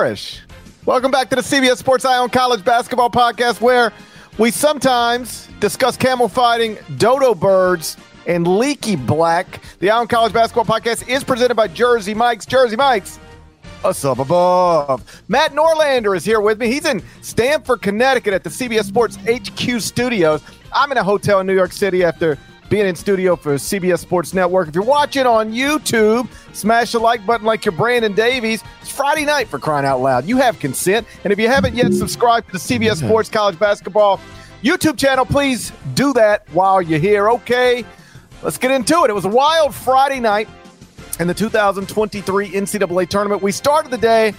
Parrish. Welcome back to the CBS Sports Eye on College Basketball Podcast, where we sometimes discuss camel fighting, dodo birds, and leaky black. The Eye on College Basketball Podcast is presented by Jersey Mike's. Jersey Mike's, a sub above. Matt Norlander is here with me. He's in Stamford, Connecticut at the CBS Sports HQ studios. I'm in a hotel in New York City after being in studio for CBS Sports Network. If you're watching on YouTube, smash the like button like you're Brandon Davies. It's Friday night for crying out loud. You have consent. And if you haven't yet subscribed to the CBS Sports College Basketball YouTube channel, please do that while you're here. Okay, let's get into it. It was a wild Friday night in the 2023 NCAA tournament. We started the day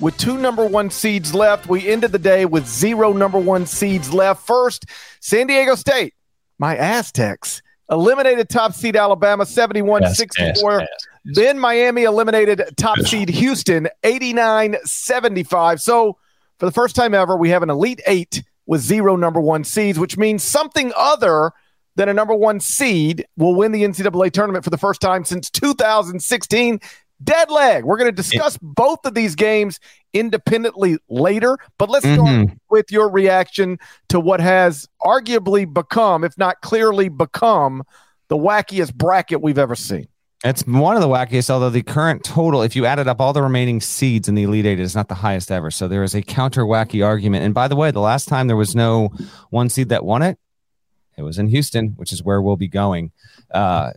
with two number one seeds left. We ended the day with zero number one seeds left. First, San Diego State, my Aztecs, eliminated top seed Alabama 71 yes, 64. Yes, yes, then Miami eliminated top seed Houston 89 75. So, for the first time ever, we have an Elite Eight with zero number one seeds, which means something other than a number one seed will win the NCAA tournament for the first time since 2016 dead leg. We're going to discuss it, both of these games independently later, but let's mm-hmm. start with your reaction to what has arguably become, if not clearly become, the wackiest bracket we've ever seen. It's one of the wackiest, although the current total, if you added up all the remaining seeds in the Elite Eight, is not the highest ever. So there is a counter wacky argument. And by the way, the last time there was no one seed that won it, it was in Houston, which is where we'll be going. Uh,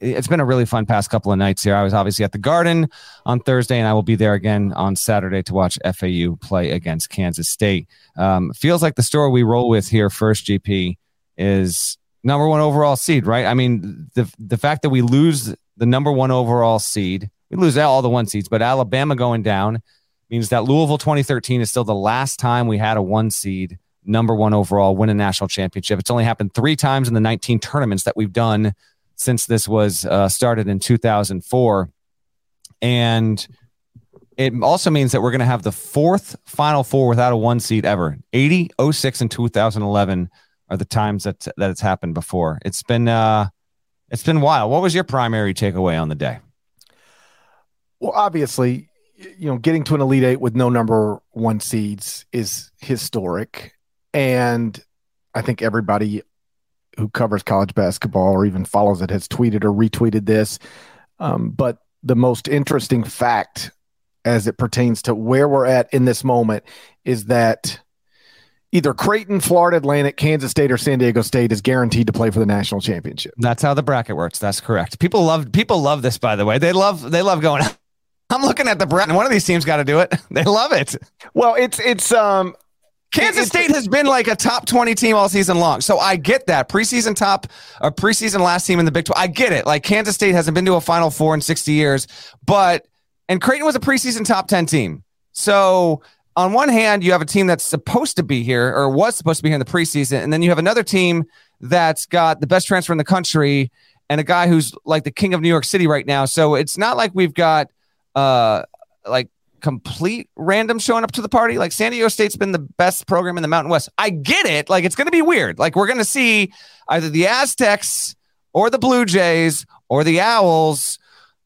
it's been a really fun past couple of nights here. I was obviously at the Garden on Thursday, and I will be there again on Saturday to watch FAU play against Kansas State. Um, feels like the story we roll with here first, GP, is number one overall seed, right? I mean, the the fact that we lose the number one overall seed, we lose all the one seeds, but Alabama going down means that Louisville 2013 is still the last time we had a one seed number one overall win a national championship. It's only happened three times in the 19 tournaments that we've done since this was uh, started in 2004. And it also means that we're going to have the fourth Final Four without a one seed ever. 80, 06, and 2011 are the times that that it's happened before. It's been uh, it's been wild. What was your primary takeaway on the day? Well, obviously, you know, getting to an Elite Eight with no number one seeds is historic, and I think everybody who covers college basketball or even follows it has tweeted or retweeted this. Um, but the most interesting fact as it pertains to where we're at in this moment is that either Creighton, Florida Atlantic, Kansas State, or San Diego State is guaranteed to play for the national championship. That's how the bracket works. That's correct. People love people love this, by the way. They love they love going. I'm looking at the bracket. One of these teams got to do it. They love it. Well, it's it's um Kansas State has been like a top 20 team all season long. So I get that. Preseason top or preseason last team in the Big 12. I get it. Like Kansas State hasn't been to a Final Four in 60 years, but, and Creighton was a preseason top 10 team. So on one hand, you have a team that's supposed to be here or was supposed to be here in the preseason. And then you have another team that's got the best transfer in the country and a guy who's like the king of New York City right now. So it's not like we've got, uh, like complete random showing up to the party. Like San Diego State's been the best program in the Mountain West. I get it. Like it's going to be weird. Like we're going to see either the Aztecs or the Blue Jays or the Owls.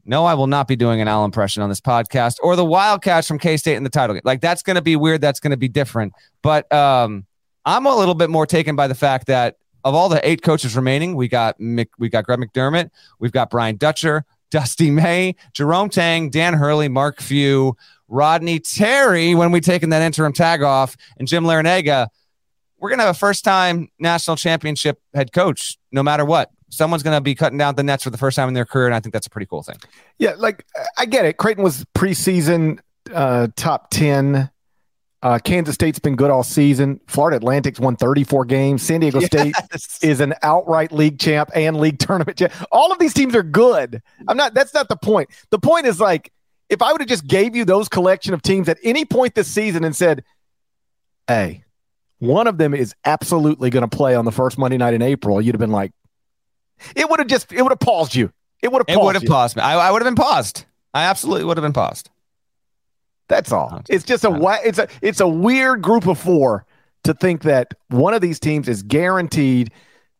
No, I will not be doing an owl impression on this podcast or the Wildcats from K State in the title game. Like that's going to be weird. That's going to be different. But um, I'm a little bit more taken by the fact that of all the eight coaches remaining, we got Mick, we got Greg McDermott, we've got Brian Dutcher, Dusty May, Jerome Tang, Dan Hurley, Mark Few, Rodney Terry when we taken that interim tag off, and Jim Larrañaga, we're gonna have a first time national championship head coach, no matter what. Someone's gonna be cutting down the nets for the first time in their career, and I think that's a pretty cool thing. Yeah, like I get it. Creighton was preseason uh, top ten. Uh, Kansas State's been good all season. Florida Atlantic's won 34 games. San Diego yes. State is an outright league champ and league tournament champ. All of these teams are good. I'm not. That's not the point. The point is like if I would have just gave you those collection of teams at any point this season and said, "Hey, one of them is absolutely going to play on the first Monday night in April," you'd have been like, it would have just it would have paused you. It would have it would have paused me. I, I would have been paused. I absolutely would have been paused. That's all. It's just a it's a it's a weird group of four to think that one of these teams is guaranteed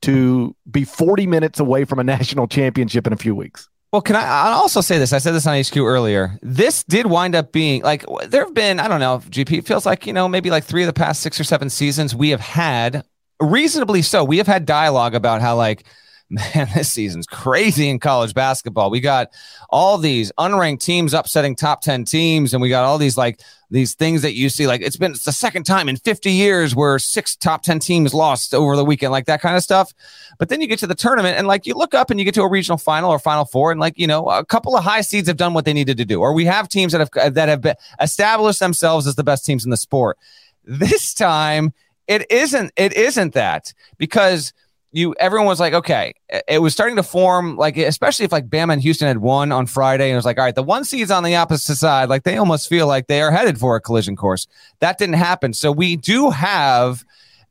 to be 40 minutes away from a national championship in a few weeks. Well, can I? I'll also say this. I said this on HQ earlier. This did wind up being like there have been. I don't know. GP feels like you know maybe like three of the past six or seven seasons we have had reasonably so. We have had dialogue about how like man, this season's crazy in college basketball. We got all these unranked teams upsetting top 10 teams, and we got all these like these things that you see. Like it's been it's the second time in 50 years where six top 10 teams lost over the weekend, like that kind of stuff. But then you get to the tournament and like you look up and you get to a regional final or final four, and like, you know, a couple of high seeds have done what they needed to do, or we have teams that have that have been, established themselves as the best teams in the sport. This time it isn't it isn't that because you everyone was like, okay, it was starting to form like, especially if like Bama and Houston had won on Friday, and it was like, all right, the one seeds on the opposite side, like they almost feel like they are headed for a collision course. That didn't happen. So we do have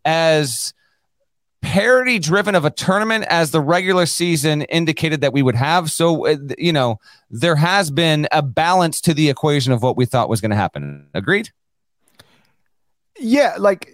as parity driven of a tournament as the regular season indicated that we would have. So, uh, you know, there has been a balance to the equation of what we thought was going to happen. Agreed? Yeah, like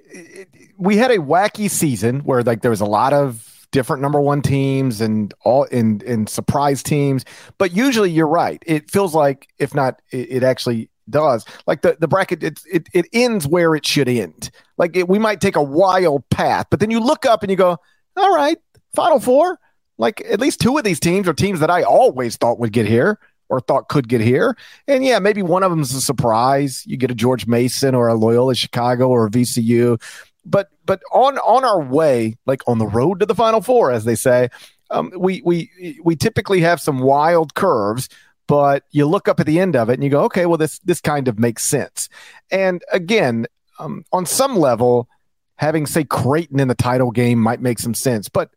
we had a wacky season where like there was a lot of different number one teams and all in in surprise teams. But usually you're right. It feels like if not, it, it actually does. Like the the bracket, it it, it ends where it should end. Like it, we might take a wild path, but then you look up and you go, all right, Final Four. Like at least two of these teams are teams that I always thought would get here or thought could get here. And yeah, maybe one of them is a surprise. You get a George Mason or a Loyola Chicago or a VCU but but on on our way, like on the road to the Final Four, as they say, um, we we we typically have some wild curves. But you look up at the end of it and you go, okay, well this this kind of makes sense. And again, um, on some level, having say Creighton in the title game might make some sense. But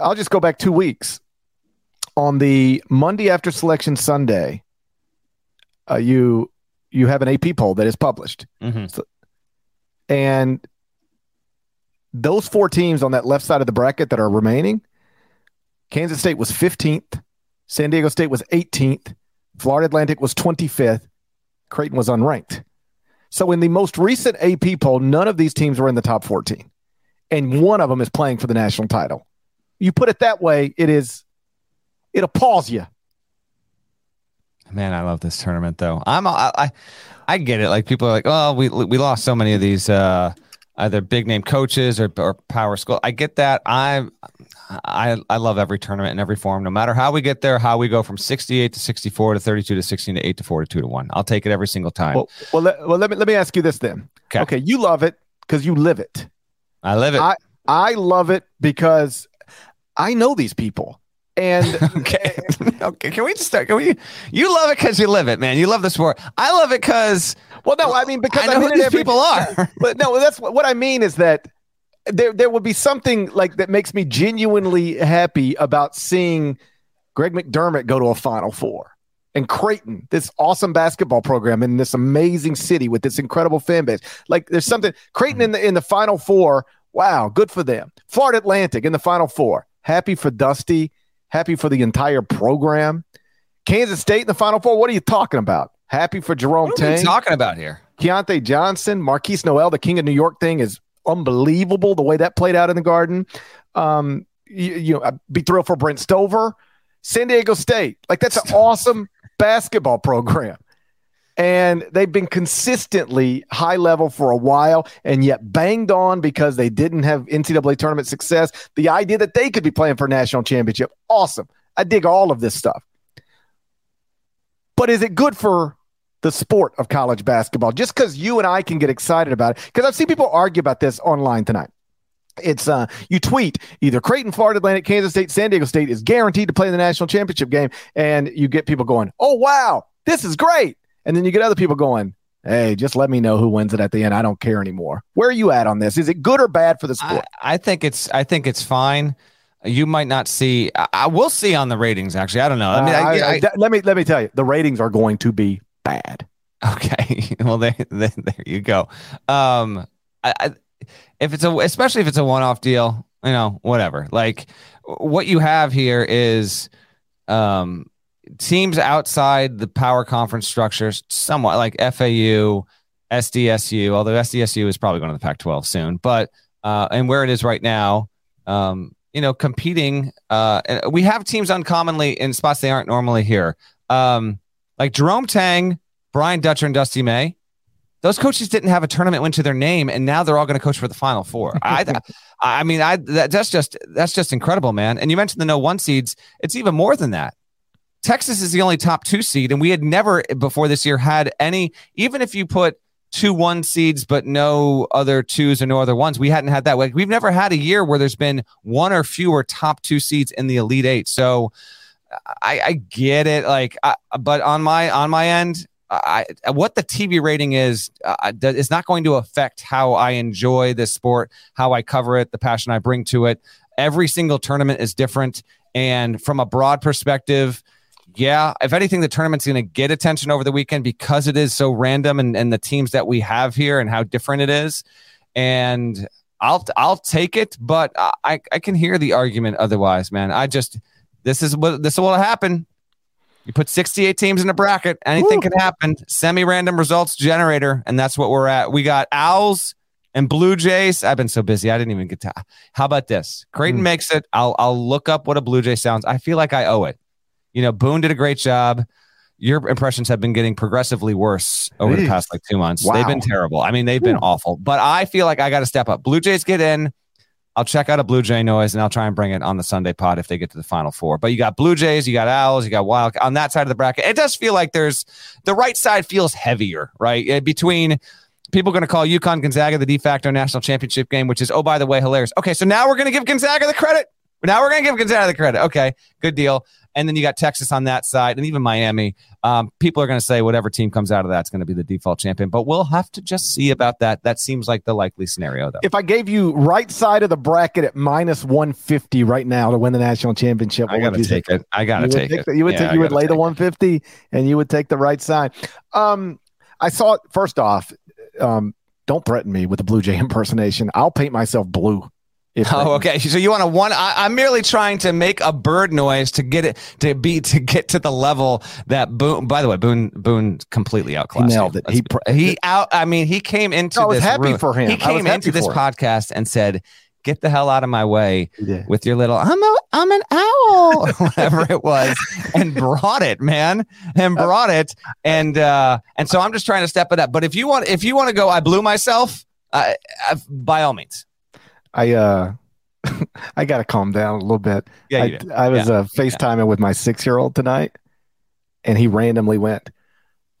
I'll just go back two weeks. On the Monday after Selection Sunday, uh, you you have an AP poll that is published, mm-hmm. so, and those four teams on that left side of the bracket that are remaining, Kansas State was 15th, San Diego State was 18th, Florida Atlantic was 25th, Creighton was unranked. So in the most recent AP poll, none of these teams were in the top 14, and one of them is playing for the national title. You put it that way, it is it appalls you. Man, I love this tournament though. I'm I I, I get it. Like people are like, oh, we we lost so many of these. uh either big name coaches or, or power school. I get that. I I I love every tournament in every form, no matter how we get there, how we go from 68 to 64 to 32 to 16 to 8 to 4 to 2 to 1. I'll take it every single time. Well, well, let, well, let me let me ask you this then. Okay, okay you love it because you live it. I live it. I, I love it because I know these people. And okay, okay, can we just start? Can we? You love it because you live it, man. You love the sport. I love it because well, no, I mean because I know who these people are. but no, that's what, what I mean is that there there would be something like that makes me genuinely happy about seeing Greg McDermott go to a Final Four and Creighton, this awesome basketball program in this amazing city with this incredible fan base. Like there's something Creighton in the in the Final Four. Wow, good for them. Florida Atlantic in the Final Four. Happy for Dusty. Happy for the entire program. Kansas State in the Final Four. What are you talking about? Happy for Jerome what Tang. talking about here? Keyontae Johnson, Markquis Nowell, the King of New York thing is unbelievable. The way that played out in the Garden. Um, you, you know, I'd be thrilled for Brent Stover, San Diego State. Like that's an awesome basketball program. And they've been consistently high level for a while and yet banged on because they didn't have NCAA tournament success. The idea that they could be playing for national championship, awesome. I dig all of this stuff. But is it good for the sport of college basketball? Just because you and I can get excited about it, because I've seen people argue about this online tonight. It's uh you tweet either Creighton, Florida Atlantic, Kansas State, San Diego State is guaranteed to play in the national championship game, and you get people going, "Oh wow, this is great," and then you get other people going, "Hey, just let me know who wins it at the end. I don't care anymore." Where are you at on this? Is it good or bad for the sport? I, I think it's I think it's fine you might not see. I, I will see on the ratings. Actually, I don't know. I mean, uh, I, I, let me let me tell you, the ratings are going to be bad. Okay, well, there, there, there you go. Um, I, if it's a, especially if it's a one-off deal, you know, whatever. Like what you have here is, um, teams outside the power conference structures, somewhat like FAU, SDSU. Although SDSU is probably going to the Pac-12 soon, but uh, and where it is right now, um, you know, competing. Uh, we have teams uncommonly in spots they aren't normally here. Um, like Jerome Tang, Brian Dutcher, and Dusty May. Those coaches didn't have a tournament win to their name, and now they're all going to coach for the Final Four. I, I mean, I that, that's just that's just incredible, man. And you mentioned the no one seeds; it's even more than that. Texas is the only top two seed, and we had never before this year had any. Even if you put two one seeds, but no other twos or no other ones, we hadn't had that. Like we've never had a year where there's been one or fewer top two seeds in the Elite Eight. So I, I get it. Like, I, but on my on my end, I, what the TV rating is uh, is not going to affect how I enjoy this sport, how I cover it, the passion I bring to it. Every single tournament is different, and from a broad perspective, yeah, if anything, the tournament's going to get attention over the weekend because it is so random and, and the teams that we have here and how different it is. And I'll I'll take it, but I I can hear the argument otherwise, man. I just this is what this will happen. You put 68 teams in a bracket, anything Woo. can happen. Semi-random results generator, and that's what we're at. We got Owls and Blue Jays. I've been so busy, I didn't even get to. How about this? Creighton mm. makes it. I'll I'll look up what a Blue Jay sounds. I feel like I owe it. You know, Boone did a great job. Your impressions have been getting progressively worse over the past like two months. Wow. They've been terrible. I mean, they've been awful. But I feel like I got to step up. Blue Jays get in. I'll check out a Blue Jay noise and I'll try and bring it on the Sunday pod if they get to the final four. But you got Blue Jays, you got Owls, you got Wild on that side of the bracket. It does feel like there's the right side feels heavier, right? Eh, between people going to call UConn Gonzaga the de facto national championship game, which is, oh, by the way, hilarious. Okay, so now we're going to give Gonzaga the credit. Now we're going to give Gonzaga the credit. Okay, good deal. And then you got Texas on that side, and even Miami. Um, people are going to say whatever team comes out of that's going to be the default champion, but we'll have to just see about that. That seems like the likely scenario, though. If I gave you right side of the bracket at minus one fifty right now to win the national championship, I got to take it. I got to take, it. You would yeah, take, you would lay the one fifty, and you would take the right side. Um, I saw it first off. Um, don't threaten me with a Blue Jay impersonation. I'll paint myself blue oh, okay. So you want to one? I, am merely trying to make a bird noise to get it to be to get to the level that Boone. By the way, Boone Boone completely outclassed. He nailed it. He he out. I mean, he came into. I was this happy room, for him. He came into this him. podcast and said, "Get the hell out of my way with your little I'm a I'm an owl, whatever it was," and brought it, man, and brought it, and uh and so I'm just trying to step it up. But if you want, if you want to go, I blew myself. Uh, by all means. I uh I got to calm down a little bit. Yeah, I, I, was yeah. uh, FaceTiming yeah. with my six year old tonight, and he randomly went,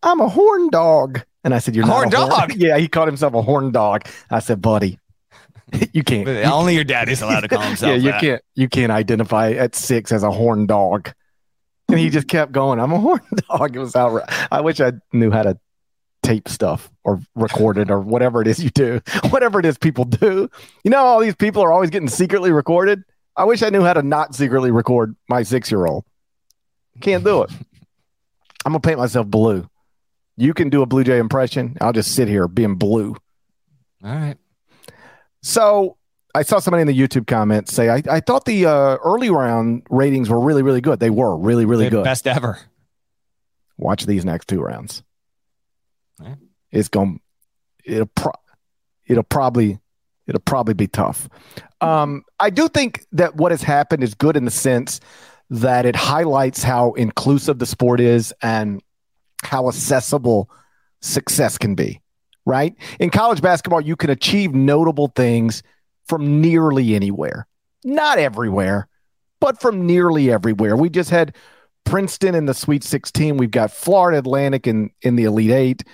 "I'm a horn dog," and I said, "You're horn not a horn dog." yeah, he called himself a horn dog. I said, "Buddy, you can't. You only your daddy's allowed to call himself. yeah, you that. can't. You can't identify at six as a horn dog." And he just kept going. I'm a horn dog. It was outright. I wish I knew how to tape stuff or record it or whatever it is you do, whatever it is people do. You know, all these people are always getting secretly recorded. I wish I knew how to not secretly record my six year old. Can't do it. I'm gonna paint myself blue. You can do a Blue Jay impression. I'll just sit here being blue. All right. So I saw somebody in the YouTube comments say, I, I thought the uh, early round ratings were really, really good. They were really, really They're good. Best ever. Watch these next two rounds. It's going it'll pro- it'll probably it'll probably be tough. Um, I do think that what has happened is good in the sense that it highlights how inclusive the sport is and how accessible success can be. Right in college basketball, you can achieve notable things from nearly anywhere, not everywhere, but from nearly everywhere. We just had Princeton in the Sweet 16. We've got Florida Atlantic in in the Elite Eight.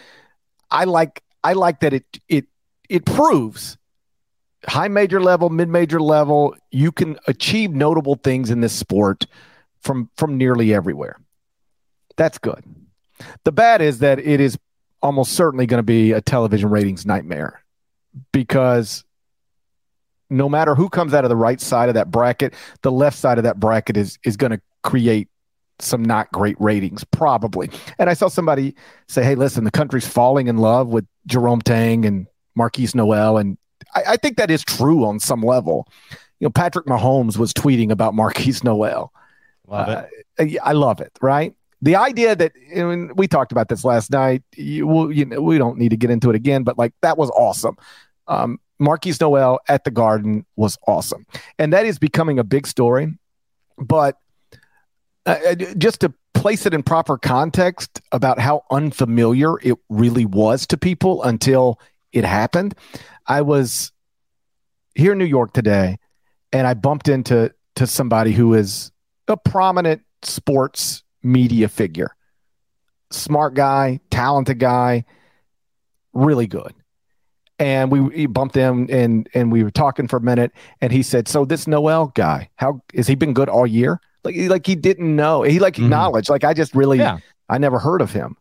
I like I like that it it it proves high major level, mid major level, you can achieve notable things in this sport from from nearly everywhere. That's good. The bad is that it is almost certainly going to be a television ratings nightmare because no matter who comes out of the right side of that bracket, the left side of that bracket is is going to create some not great ratings, probably. And I saw somebody say, "Hey, listen, the country's falling in love with Jerome Tang and Markquis Nowell. and I, I think that is true on some level. You know, Patrick Mahomes was tweeting about Markquis Nowell. Love it. Uh, I love it. Right. The idea that mean, we talked about this last night. You, you know, we don't need to get into it again, but like that was awesome. Um, Markquis Nowell at the Garden was awesome. And that is becoming a big story. But uh, uh, just to place it in proper context about how unfamiliar it really was to people until it happened, I was here in New York today and I bumped into to somebody who is a prominent sports media figure. Smart guy, talented guy, really good and we, bumped him and and we were talking for a minute and he said so this Nowell guy how has he been good all year like like he didn't know he like mm-hmm. acknowledged mm-hmm. like i just really yeah. i never heard of him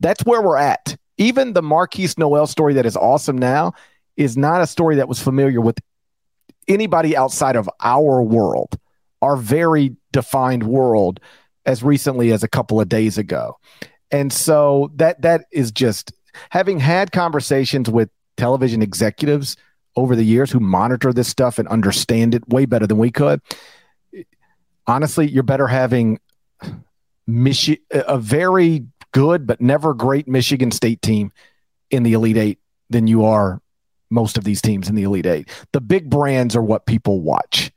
that's where we're at even the markquis Nowell story that is awesome now is not a story that was familiar with anybody outside of our world our very defined world as recently as a couple of days ago and so that that is just having had conversations with television executives over the years who monitor this stuff and understand it way better than we could. Honestly, you're better having Michi- a very good but never great Michigan State team in the Elite Eight than you are most of these teams in the Elite Eight. The big brands are what people watch,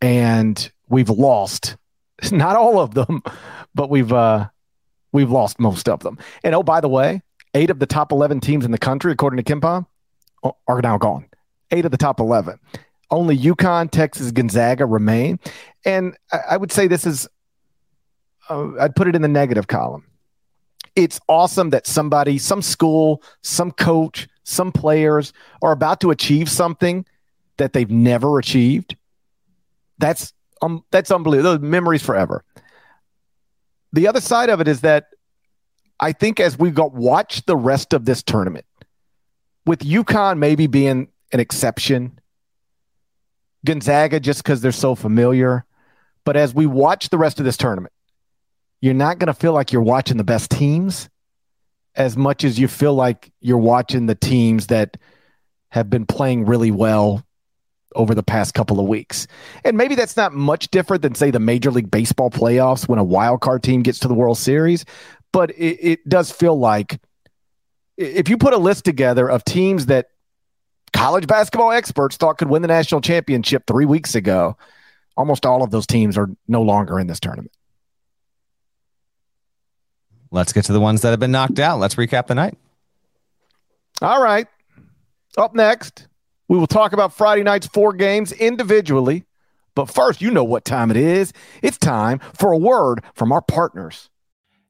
and we've lost not all of them, but we've uh, we've lost most of them. And oh, by the way, eight of the top eleven teams in the country, according to KenPom, are now gone. Eight of the top 11. Only UConn, Texas, Gonzaga remain. And I, would say this is, uh, I'd put it in the negative column. It's awesome that somebody, some school, some coach, some players are about to achieve something that they've never achieved. That's um, that's unbelievable. Those memories forever. The other side of it is that I think as we got watch the rest of this tournament, with UConn maybe being an exception, Gonzaga just because they're so familiar. But as we watch the rest of this tournament, you're not going to feel like you're watching the best teams as much as you feel like you're watching the teams that have been playing really well over the past couple of weeks. And maybe that's not much different than, say, the Major League Baseball playoffs when a wild card team gets to the World Series. But it, it does feel like if you put a list together of teams that college basketball experts thought could win the national championship three weeks ago, almost all of those teams are no longer in this tournament. Let's get to the ones that have been knocked out. Let's recap the night. All right. Up next, we will talk about Friday night's four games individually. But first, you know what time it is. It's time for a word from our partners.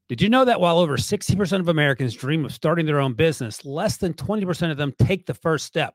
Did you know that while over 60% of Americans dream of starting their own business, less than 20% of them take the first step?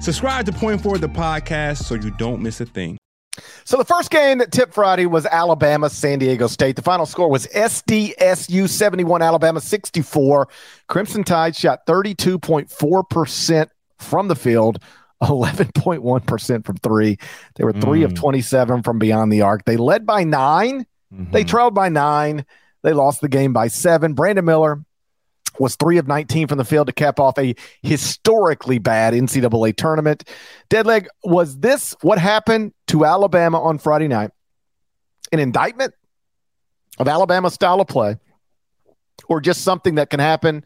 Subscribe to Point Forward the podcast so you don't miss a thing. So the first game that tipped Friday was Alabama San Diego State. The final score was SDSU 71 Alabama 64. Crimson Tide shot 32.4% from the field, 11.1% from 3. They were 3 mm. of 27 from beyond the arc. They led by 9. Mm-hmm. They trailed by 9. They lost the game by 7. Brandon Miller was three of 19 from the field to cap off a historically bad NCAA tournament. Deadleg, was this what happened to Alabama on Friday night? An indictment of Alabama's style of play, or just something that can happen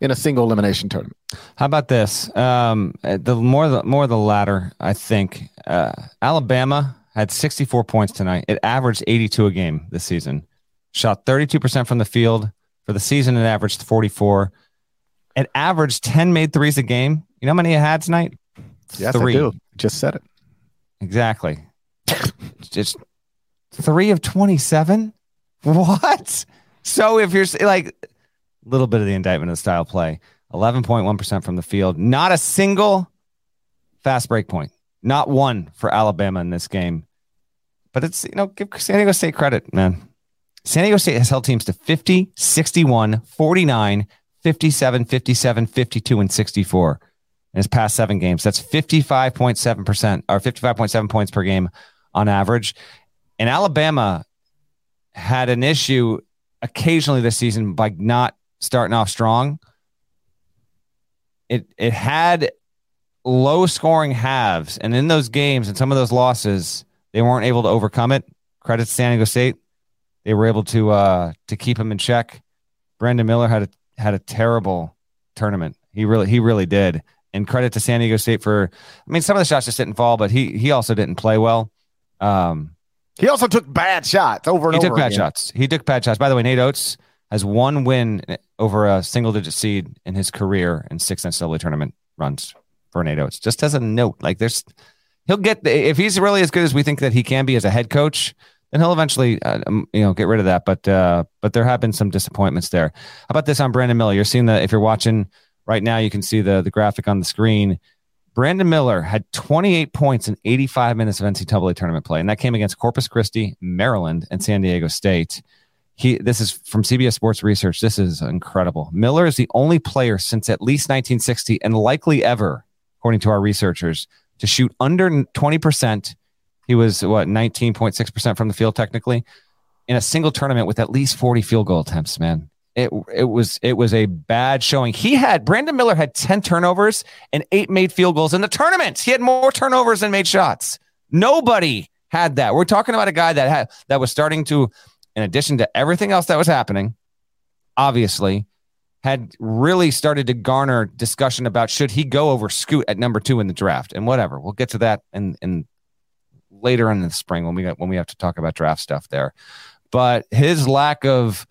in a single elimination tournament. How about this? Um, the more the more the latter, I think. Uh, Alabama had 64 points tonight. It averaged 82 a game this season. Shot 32% from the field. For the season, it averaged 44. It averaged 10 made threes a game. You know how many it had tonight? Yes, Three. I do. Just said it. Exactly. Just three of 27? What? So if you're like a little bit of the indictment of the style play, 11.1% from the field, not a single fast break point, not one for Alabama in this game. But it's, you know, give San Diego State credit, man. San Diego State has held teams to 50, 61, 49, 57, 57, 52, and 64 in his past seven games. That's 55.7% or 55.7 points per game on average. And Alabama had an issue occasionally this season by not starting off strong. It it had low scoring halves, and in those games and some of those losses, they weren't able to overcome it. Credit to San Diego State, they were able to uh, to keep him in check. Brandon Miller had a had a terrible tournament. He really he really did. And credit to San Diego State for I mean some of the shots just didn't fall, but he he also didn't play well. Um, he also took bad shots over and he over. He took bad again. shots. He took bad shots. By the way, Nate Oats has one win over a single digit seed in his career in six NCAA tournament runs for Nate Oats. Just as a note, like there's, he'll get the, if he's really as good as we think that he can be as a head coach, then he'll eventually, uh, um, you know, get rid of that. But uh, but there have been some disappointments there. How about this on Brandon Miller? You're seeing that if you're watching right now, you can see the the graphic on the screen. Brandon Miller had 28 points in 85 minutes of NCAA tournament play, and that came against Corpus Christi, Maryland, and San Diego State. He, this is from CBS Sports Research. This is incredible. Miller is the only player since at least 1960 and likely ever, according to our researchers, to shoot under 20%. He was what 19.6% from the field technically in a single tournament with at least 40 field goal attempts, man it it was it was a bad showing. He had Brandon Miller had 10 turnovers and eight made field goals in the tournament. He had more turnovers than made shots. Nobody had that. We're talking about a guy that had that was starting to, in addition to everything else that was happening, obviously, had really started to garner discussion about should he go over Scoot at number two in the draft and whatever. We'll get to that in in later in the spring when we got when we have to talk about draft stuff there. But his lack of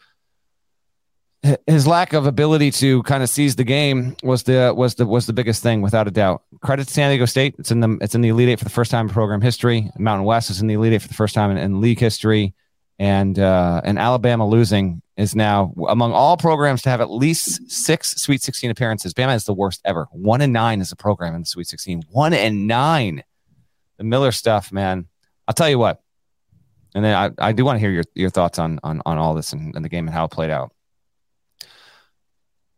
his lack of ability to kind of seize the game was the was the was the biggest thing without a doubt. Credit to San Diego State. It's in the it's in the Elite Eight for the first time in program history. Mountain West is in the Elite Eight for the first time in, in league history, and uh, and Alabama losing is now among all programs to have at least six Sweet 16 appearances. Bama is the worst ever. One and nine is a program in the Sweet 16. One and nine. The Miller stuff, man. I'll tell you what. And then I, I do want to hear your, your thoughts on on on all this and, and the game and how it played out.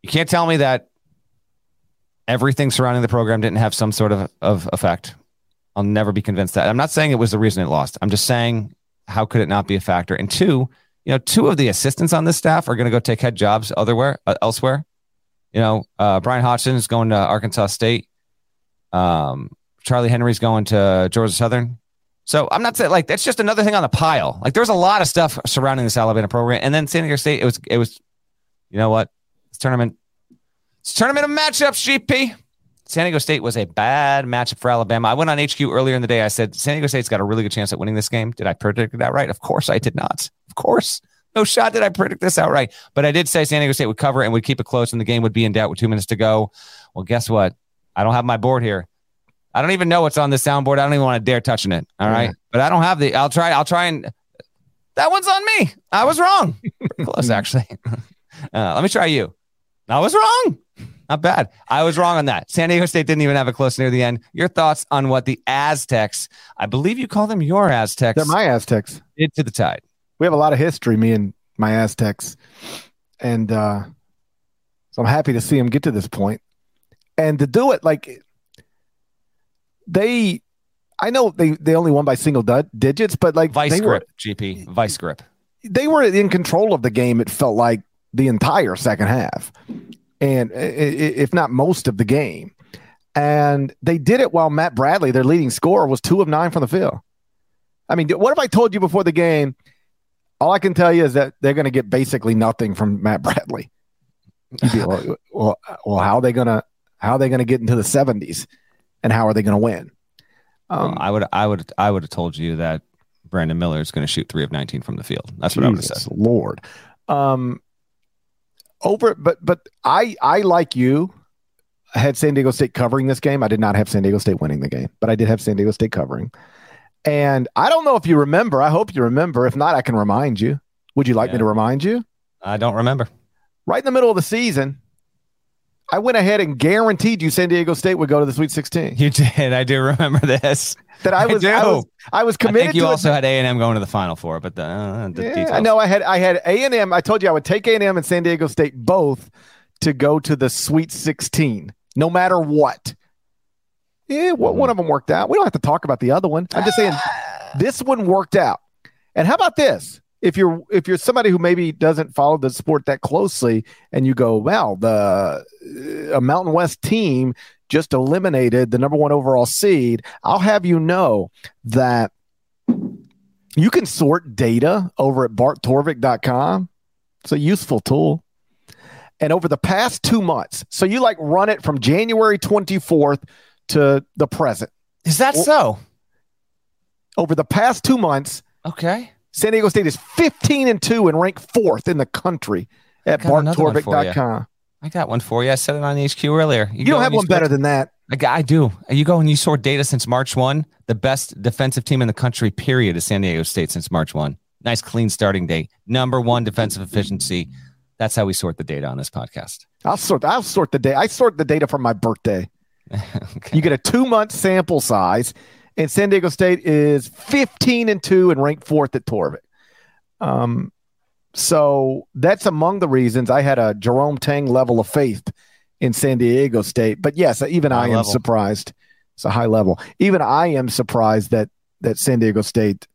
You can't tell me that everything surrounding the program didn't have some sort of, of effect. I'll never be convinced that. I'm not saying it was the reason it lost. I'm just saying how could it not be a factor? And two, you know, two of the assistants on this staff are going to go take head jobs otherwhere uh, elsewhere. You know, uh, Bryan Hodgson is going to Arkansas State. Um, Charlie Henry's going to Georgia Southern. So I'm not saying like that's just another thing on the pile. Like there's a lot of stuff surrounding this Alabama program, and then San Diego State. It was it was, you know what? It's tournament. It's tournament of matchups, GP. San Diego State was a bad matchup for Alabama. I went on HQ earlier in the day. I said San Diego State's got a really good chance at winning this game. Did I predict that right? Of course I did not. Of course. No shot did I predict this outright. But I did say San Diego State would cover and would keep it close and the game would be in doubt with two minutes to go. Well, guess what? I don't have my board here. I don't even know what's on the soundboard. I don't even want to dare touching it. All right. Yeah. But I don't have the I'll try, I'll try and that one's on me. I was wrong. close, actually. Uh, let me try you. I was wrong. Not bad. I was wrong on that. San Diego State didn't even have a close near the end. Your thoughts on what the Aztecs, I believe you call them your Aztecs. They're my Aztecs. Did to the tide. We have a lot of history, me and my Aztecs. And uh, so I'm happy to see them get to this point. And to do it, like they, I know they, they only won by single digits, but like vice grip, were, GP, vice grip. They were in control of the game, it felt like the entire second half, and if not most of the game. And they did it while Matt Bradley, their leading scorer, was two of nine from the field. I mean, what if I told you before the game? All I can tell you is that they're going to get basically nothing from Matt Bradley. You'd be like, well, well, how are they gonna how are they gonna get into the seventies, and how are they gonna win? Um, well, I would I would I would have told you that Brandon Miller is going to shoot three of nineteen from the field. That's what I would have said. Lord, um, over, but but I I like you had San Diego State covering this game. I did not have San Diego State winning the game, but I did have San Diego State covering. And I don't know if you remember. I hope you remember. If not, I can remind you. Would you like yeah. me to remind you? I don't remember. Right in the middle of the season, I went ahead and guaranteed you San Diego State would go to the Sweet 16. You did. I do remember this. That I was, I, I was, I was committed. I think you also had A and M going to the Final Four, but the, uh, the yeah, details. I know I had I had A and M. I told you I would take A and M and San Diego State both to go to the Sweet 16, no matter what. Yeah, well, one of them worked out. We don't have to talk about the other one. I'm just saying this one worked out. And how about this? If you're if you're somebody who maybe doesn't follow the sport that closely, and you go, "Wow, the a Mountain West team just eliminated the number one overall seed," I'll have you know that you can sort data over at barttorvik.com. It's a useful tool. And over the past two months, so you like run it from January 24th to the present. Is that so? Over the past two months, okay. San Diego State is 15 and 2 and ranked fourth in the country at barttorvik.com. I got one for you. I said it on the HQ earlier. You, you don't have one better than that. I, do. You go and you sort data since March 1. The best defensive team in the country, period, is San Diego State since March 1. Nice, clean starting day. Number one defensive efficiency. That's how we sort the data on this podcast. I'll sort. I'll sort the data. I sort the data for my birthday. okay. You get a two month sample size, and San Diego State is fifteen and two and ranked fourth at Torvik. Um, so that's among the reasons I had a Jerome Tang level of faith in San Diego State. But yes, even high I am level. surprised. It's a high level. Even I am surprised that that San Diego State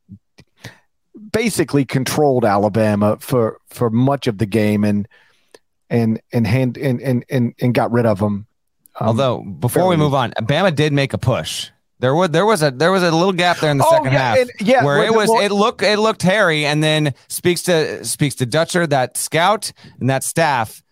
basically controlled Alabama for for much of the game and and and hand and and and, and got rid of them. Um, Although before we move on, Bama did make a push. There was there was a there was a little gap there in the oh, second yeah, half, and, yeah, where it was well, it looked it looked hairy, and then speaks to speaks to Dutcher, that scout and that staff.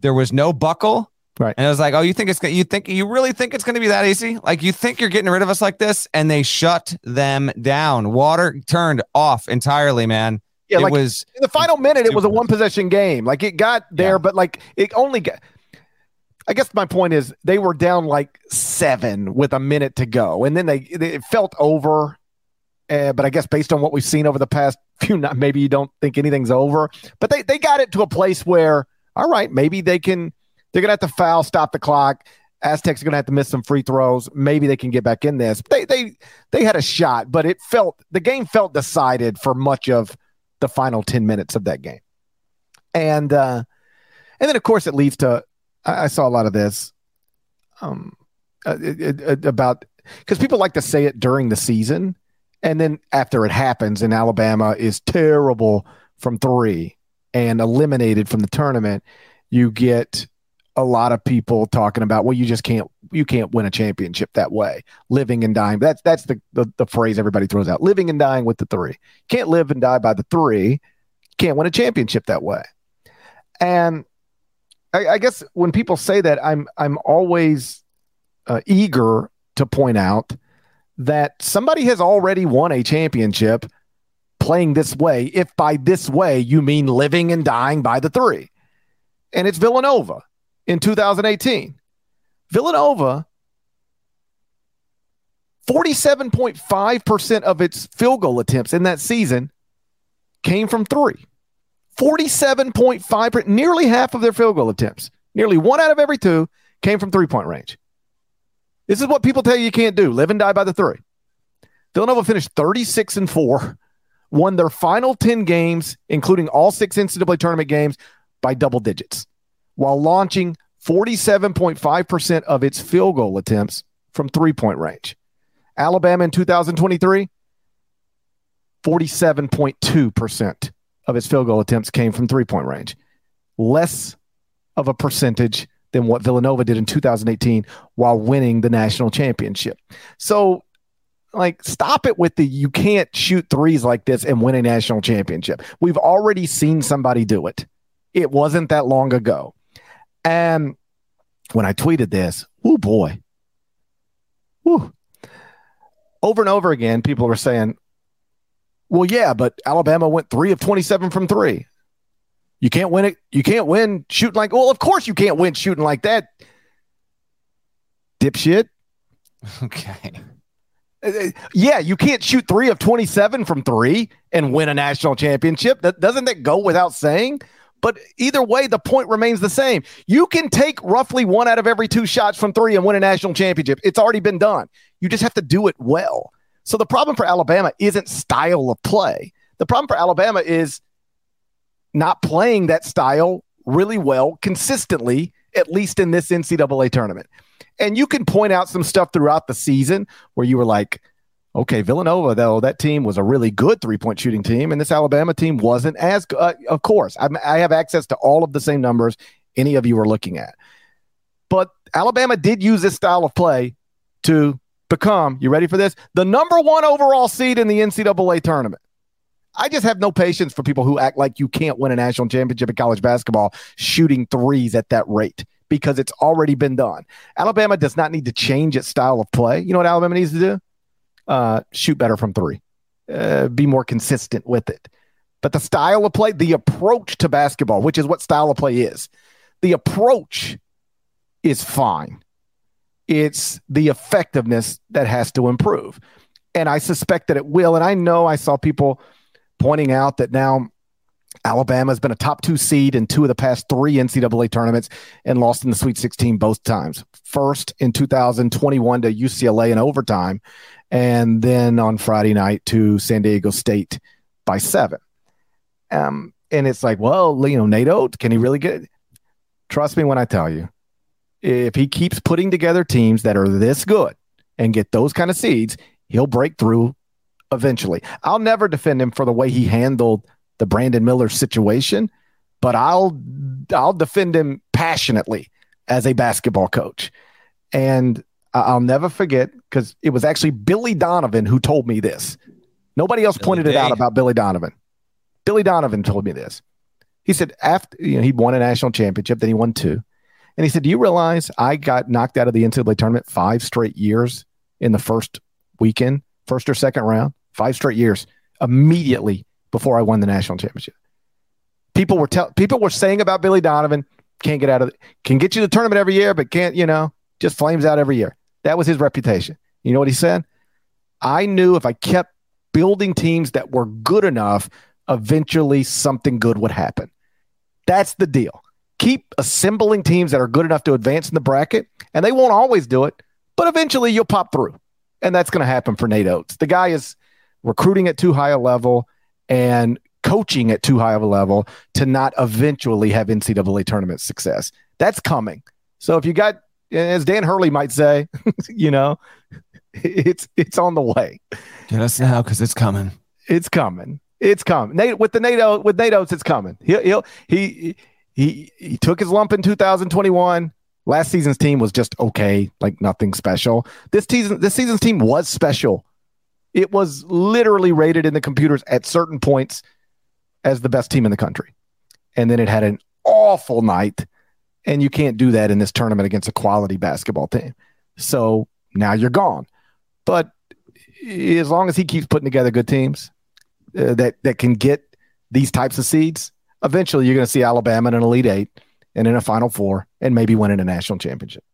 There was no buckle, Right. And it was like, oh, you think it's you think you really think it's going to be that easy? Like you think you're getting rid of us like this? And they shut them down. Water turned off entirely, man. Yeah, it like was in the final minute. It was a one possession game. Like it got there, yeah. but like it only got. I guess my point is they were down like seven with a minute to go, and then they, they it felt over. Uh, but I guess based on what we've seen over the past few, maybe you don't think anything's over. But they they got it to a place where, all right, maybe they can they're gonna have to foul, stop the clock. Aztecs are gonna have to miss some free throws. Maybe they can get back in this. They they they had a shot, but it felt the game felt decided for much of the final ten minutes of that game. And uh, and then of course it leads to I, I saw a lot of this um uh, it, it, about because people like to say it during the season, and then after it happens, and Alabama is terrible from three and eliminated from the tournament, you get a lot of people talking about well you just can't you can't win a championship that way. Living and dying. That's that's the, the, the phrase everybody throws out. Living and dying with the three. Can't live and die by the three. Can't win a championship that way. And I, I guess when people say that i'm i'm always uh, eager to point out that somebody has already won a championship playing this way if by this way you mean living and dying by the three and it's villanova in 2018. Villanova, 47.5% of its field goal attempts in that season came from three. 47.5%, nearly half of their field goal attempts, nearly one out of every two came from three point range. This is what people tell you you can't do live and die by the three. Villanova finished 36 and 4, won their final 10 games, including all six NCAA tournament games, by double digits while launching 47.5% of its field goal attempts from three point range. Alabama in 2023, 47.2% of his field goal attempts came from three point range. Less of a percentage than what Villanova did in 2018 while winning the national championship. So, like, stop it with the you can't shoot threes like this and win a national championship. We've already seen somebody do it. It wasn't that long ago. And when I tweeted this, oh boy, whew, over and over again, people were saying, well, yeah, but Alabama went three of 27 from three. You can't win it. You can't win shooting like, well, of course you can't win shooting like that. Dipshit. Okay. Uh, yeah, you can't shoot three of 27 from three and win a national championship. That doesn't that go without saying? But either way, the point remains the same. You can take roughly one out of every two shots from three and win a national championship. It's already been done. You just have to do it well. So the problem for Alabama isn't style of play. The problem for Alabama is not playing that style really well consistently, at least in this NCAA tournament. And you can point out some stuff throughout the season where you were like, okay, Villanova, though, that team was a really good three point shooting team, and this Alabama team wasn't as good. Uh, of course, I'm, I have access to all of the same numbers any of you are looking at. But Alabama did use this style of play to become, you ready for this? The number one overall seed in the NCAA tournament. I just have no patience for people who act like you can't win a national championship in college basketball shooting threes at that rate because it's already been done. Alabama does not need to change its style of play. You know what Alabama needs to do? Uh, shoot better from three, uh, be more consistent with it. But the style of play, the approach to basketball, which is what style of play is, the approach is fine. It's the effectiveness that has to improve. And I suspect that it will. And I know I saw people pointing out that now Alabama has been a top two seed in two of the past three NCAA tournaments and lost in the Sweet 16 both times. First in 2021 to UCLA in overtime, and then on Friday night to San Diego State by seven. Um, and it's like, well, you know, Nate Oats, can he really get? Trust me when I tell you, if he keeps putting together teams that are this good and get those kind of seeds, he'll break through eventually. I'll never defend him for the way he handled the Brandon Miller situation, but I'll I'll defend him passionately as a basketball coach. And I'll never forget because it was actually Billy Donovan who told me this. Nobody else Billy pointed Day. it out about Billy Donovan. Billy Donovan told me this. He said after you know he won a national championship, then he won two. And he said, Do you realize I got knocked out of the NCAA tournament five straight years in the first weekend, first or second round? Five straight years immediately before I won the national championship. People were tell people were saying about Billy Donovan, can't get out of it, can get you the tournament every year, but can't, you know, just flames out every year. That was his reputation. You know what he said? I knew if I kept building teams that were good enough, eventually something good would happen. That's the deal keep assembling teams that are good enough to advance in the bracket, and they won't always do it, but eventually you'll pop through. And that's going to happen for Nate Oats. The guy is recruiting at too high a level and coaching at too high of a level to not eventually have NCAA tournament success. That's coming. So if you got, as Dan Hurley might say, you know, it's it's on the way. Get us now because it's coming. It's coming. It's coming. Nate with the NATO with Nate Oats, it's coming. He'll, he'll he he he took his lump in 2021. Last season's team was just okay, like nothing special. This season, this season's team was special. It was literally rated in the computers at certain points as the best team in the country, and then it had an awful night. And you can't do that in this tournament against a quality basketball team. So now you're gone. But as long as he keeps putting together good teams uh, that that can get these types of seeds, eventually you're going to see Alabama in an Elite Eight and in a Final Four and maybe winning a national championship.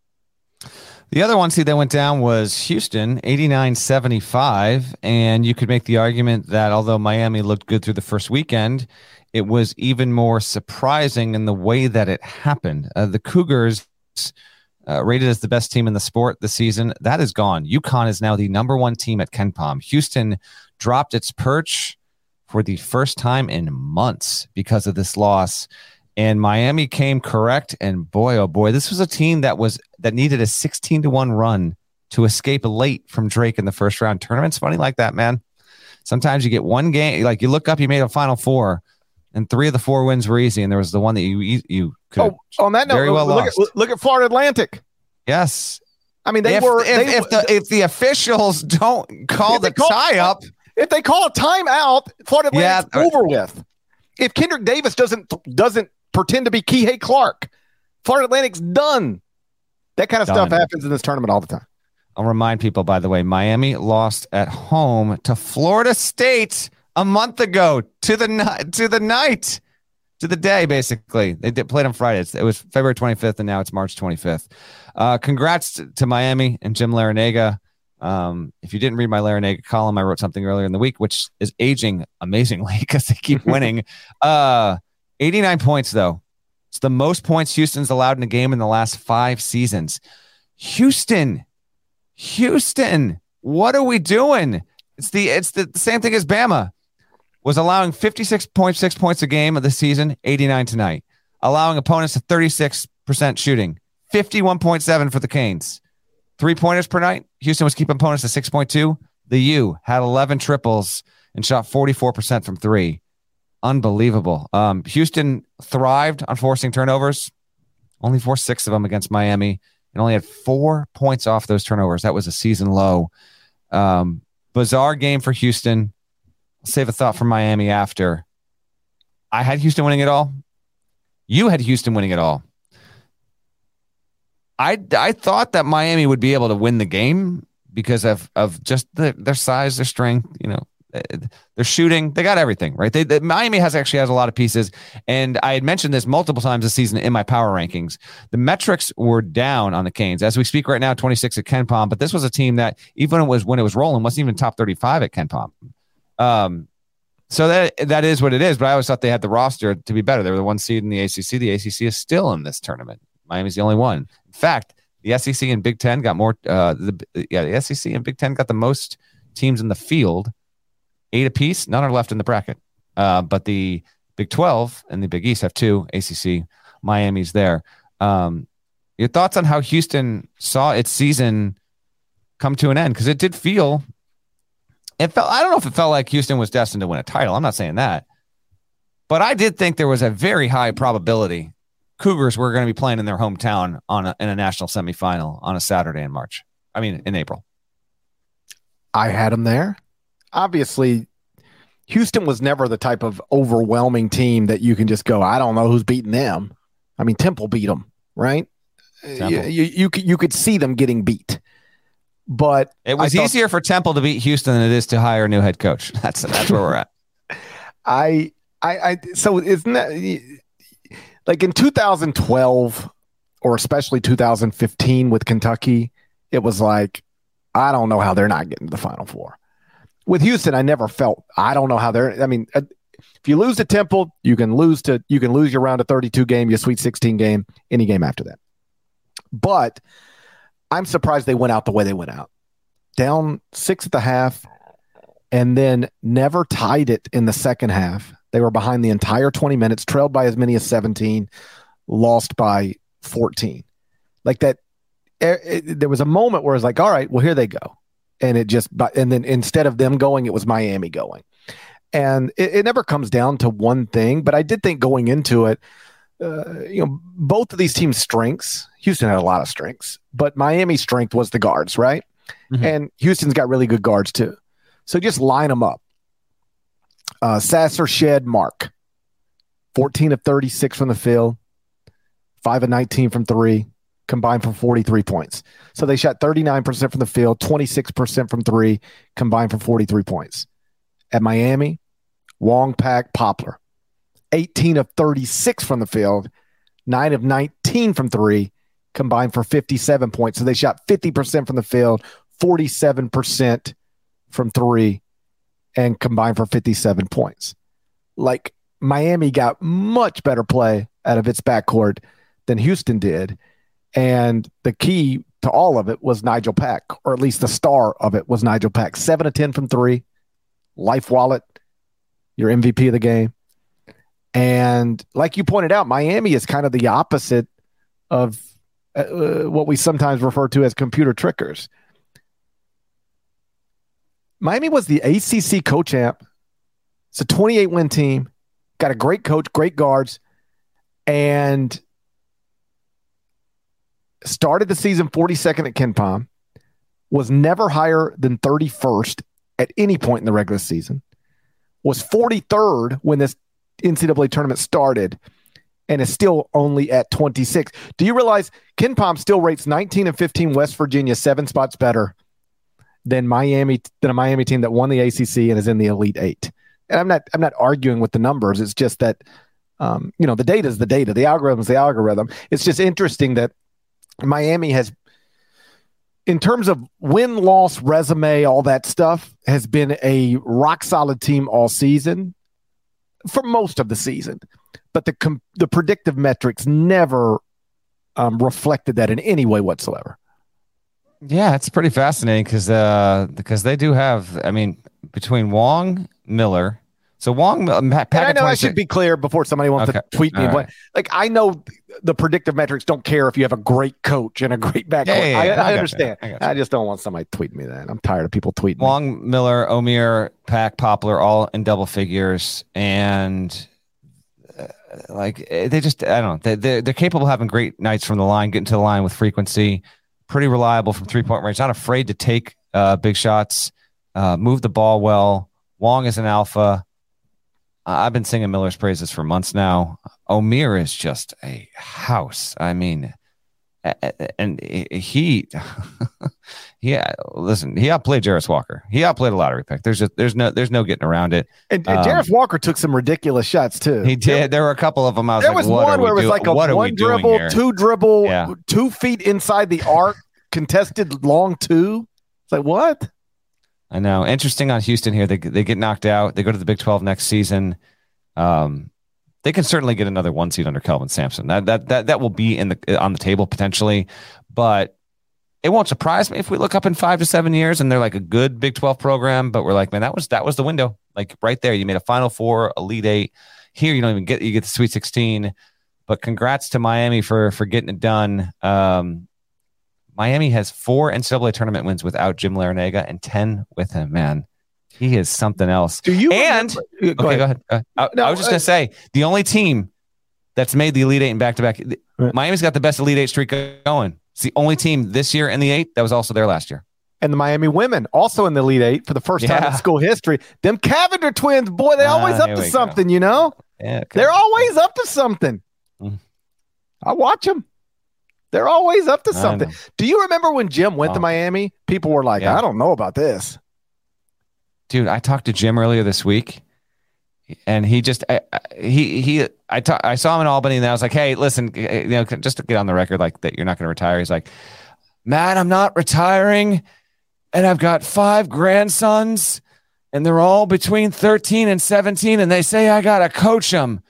The other one seed that went down was Houston, 89 75. And you could make the argument that although Miami looked good through the first weekend, it was even more surprising in the way that it happened. Uh, the Cougars, uh, rated as the best team in the sport this season, that is gone. UConn is now the number one team at KenPom. Houston dropped its perch for the first time in months because of this loss. And Miami came correct. And boy, oh boy, this was a team that was that needed a 16 to 1 run to escape late from Drake in the first round. Tournaments funny like that, man. Sometimes you get one game, like you look up, you made a final four, and three of the four wins were easy, and there was the one that you you could oh, on that note, very well look, lost. At, look at Florida Atlantic. Yes, I mean they if, were if, they, if the if the officials don't call the tie up, if they call a timeout, Florida Atlantic's yeah. over with. If Kendrick Davis doesn't doesn't pretend to be Kihei Clark, Florida Atlantic's done. That kind of Done. stuff happens in this tournament all the time. I'll remind people, by the way, Miami lost at home to Florida State a month ago to the ni- to the night, to the day. Basically, they did played on Friday. It's- It was February 25th, and now it's March 25th. Uh, congrats to, to Miami and Jim Larrañaga. Um, if you didn't read my Larrañaga column, I wrote something earlier in the week, which is aging amazingly because they keep winning. uh, 89 points though. It's the most points Houston's allowed in a game in the last five seasons. Houston, Houston, what are we doing? It's the it's the, the same thing as Bama was allowing 56.6 points a game of the season, 89 tonight, allowing opponents to 36% shooting, 51.7 for the Canes. Three pointers per night. Houston was keeping opponents to 6.2. The U had 11 triples and shot 44% from three. Unbelievable. Um, Houston thrived on forcing turnovers, only forced six of them against Miami and only had four points off those turnovers. That was a season low. Um, bizarre game for Houston. I'll save a thought for Miami after. I had Houston winning it all. You had Houston winning it all. I I thought that Miami would be able to win the game because of of just the, their size, their strength. You know, eh, they're shooting. They got everything right. They, they Miami has actually has a lot of pieces, and I had mentioned this multiple times this season in my power rankings. The metrics were down on the Canes as we speak right now, twenty six at KenPom. But this was a team that even it was when it was rolling wasn't even top thirty five at KenPom. Um, so that that is what it is. But I always thought they had the roster to be better. They were the one seed in the ACC. The ACC is still in this tournament. Miami's the only one. Fact, the SEC and Big Ten got more. Uh, the yeah, the SEC and Big Ten got the most teams in the field, eight apiece. None are left in the bracket. Uh, but the Big Twelve and the Big East have two. ACC, Miami's there. Um, your thoughts on how Houston saw its season come to an end? Because it did feel. It felt. I don't know if it felt like Houston was destined to win a title. I'm not saying that, but I did think there was a very high probability Cougars were going to be playing in their hometown on a, in a national semifinal on a Saturday in March. I mean, in April. I had them there. Obviously, Houston was never the type of overwhelming team that you can just go, I don't know who's beating them. I mean, Temple beat them, right? You, you, you, could, you could see them getting beat. But It was thought- easier for Temple to beat Houston than it is to hire a new head coach. That's that's where we're at. I, I, I, so isn't that like in 2012 or especially 2015 with Kentucky? It was like, I don't know how they're not getting to the Final Four. With Houston, I never felt, I don't know how they're, I mean, uh, if you lose to Temple, you can lose to, you can lose your round of 32 game, your Sweet 16 game, any game after that. But I'm surprised they went out the way they went out. Down six at the half, and then never tied it in the second half. They were behind the entire 20 minutes, trailed by as many as 17, lost by 14. Like that, it, it- there was a moment where it's like, all right, well, here they go. And it just, and then instead of them going, it was Miami going. And it, it never comes down to one thing, but I did think going into it, uh, you know, both of these teams' strengths, Houston had a lot of strengths, but Miami's strength was the guards, right? Mhm. And Houston's got really good guards too. So just line them up. Uh, Sasser, Shead, Mark. 14 of 36 from the field, 5 of 19 from three, combined for 43 points. So they shot 39% from the field, 26% from three, combined for 43 points. At Miami, Wong, Pack, Poplar. 18 of 36 from the field, 9 of 19 from three, combined for 57 points. So they shot 50% from the field, 47% from three, and combined for 57 points. Like Miami got much better play out of its backcourt than Houston did. And the key to all of it was Nigel Pack, or at least the star of it was Nigel Pack. Seven of 10 from three, life wallet, your MVP of the game. And like you pointed out, Miami is kind of the opposite of uh, what we sometimes refer to as computer trickers. Miami was the ACC co-champ. It's a 28 win team. Got a great coach, great guards, and started the season 42nd at KenPom. Was never higher than 31st at any point in the regular season. Was 43rd when this NCAA tournament started, and is still only at 26. Do you realize KenPom still rates 19 and 15 West Virginia seven spots better than Miami than a Miami team that won the ACC and is in the Elite Eight? And I'm not I'm not arguing with the numbers. It's just that um, you know the data is the data, the algorithm is the algorithm. It's just interesting that Miami has in terms of win loss resume all that stuff has been a rock solid team all season for most of the season but the com- the predictive metrics never um, reflected that in any way whatsoever yeah it's pretty fascinating because uh because they do have i mean between wong miller so Wong, uh, Pat, I know I should be clear before somebody wants okay. to tweet me. Right. Like I know the predictive metrics don't care if you have a great coach and a great back. Yeah, yeah, yeah. I, I, I understand. I, I, just don't want somebody tweeting me that. I'm tired of people tweeting. Wong, me. Miller, Omier, Pack, Poplar, all in double figures, and uh, like eh, they just I don't know. They they're, they're capable of having great nights from the line, getting to the line with frequency, pretty reliable from three point range. Not afraid to take uh, big shots, uh, move the ball well. Wong is an alpha. I've been singing Miller's praises for months now. Omier is just a house. I mean, and he, yeah, listen, he outplayed Jarace Walker. He outplayed a lottery pick. There's just there's no there's no getting around it. And, and um, Walker took some ridiculous shots too. He did. There were a couple of them. I was there like, was one where it was do- like a one dribble, two dribble, yeah. two feet inside the arc, contested long two. It's like what? I know. Interesting on Houston here. They they get knocked out. They go to the Big Twelve next season. Um, they can certainly get another one seed under Kelvin Sampson. That that that that will be in the on the table potentially, but it won't surprise me if we look up in five to seven years and they're like a good Big Twelve program. But we're like, man, that was that was the window. Like right there, you made a Final Four, Elite Eight. Here, you don't even get you get the Sweet Sixteen. But congrats to Miami for for getting it done. Um, Miami has four NCAA tournament wins without Jim Larrañaga and 10 with him, man. He is something else. Do you and remember, go okay, ahead. go ahead. I, no, I was just gonna say the only team that's made the Elite Eight in back to back. Miami's got the best Elite Eight streak going. It's the only team this year in the eight that was also there last year. And the Miami women also in the Elite Eight for the first yeah. time in school history. Them Cavinder twins, boy, they're uh, always up to something, go. you know. Yeah, okay. they're always up to something. Mm. I watch them. They're always up to something. Do you remember when Jim went oh. to Miami? People were like, yeah. I don't know about this. Dude, I talked to Jim earlier this week and he just I, he he I ta- I saw him in Albany and I was like, "Hey, listen, eh, eh, you know, just to get on the record like that you're not going to retire." He's like, "Man, I'm not retiring and I've got five grandsons and they're all between 13 and 17 and they say I got to coach them."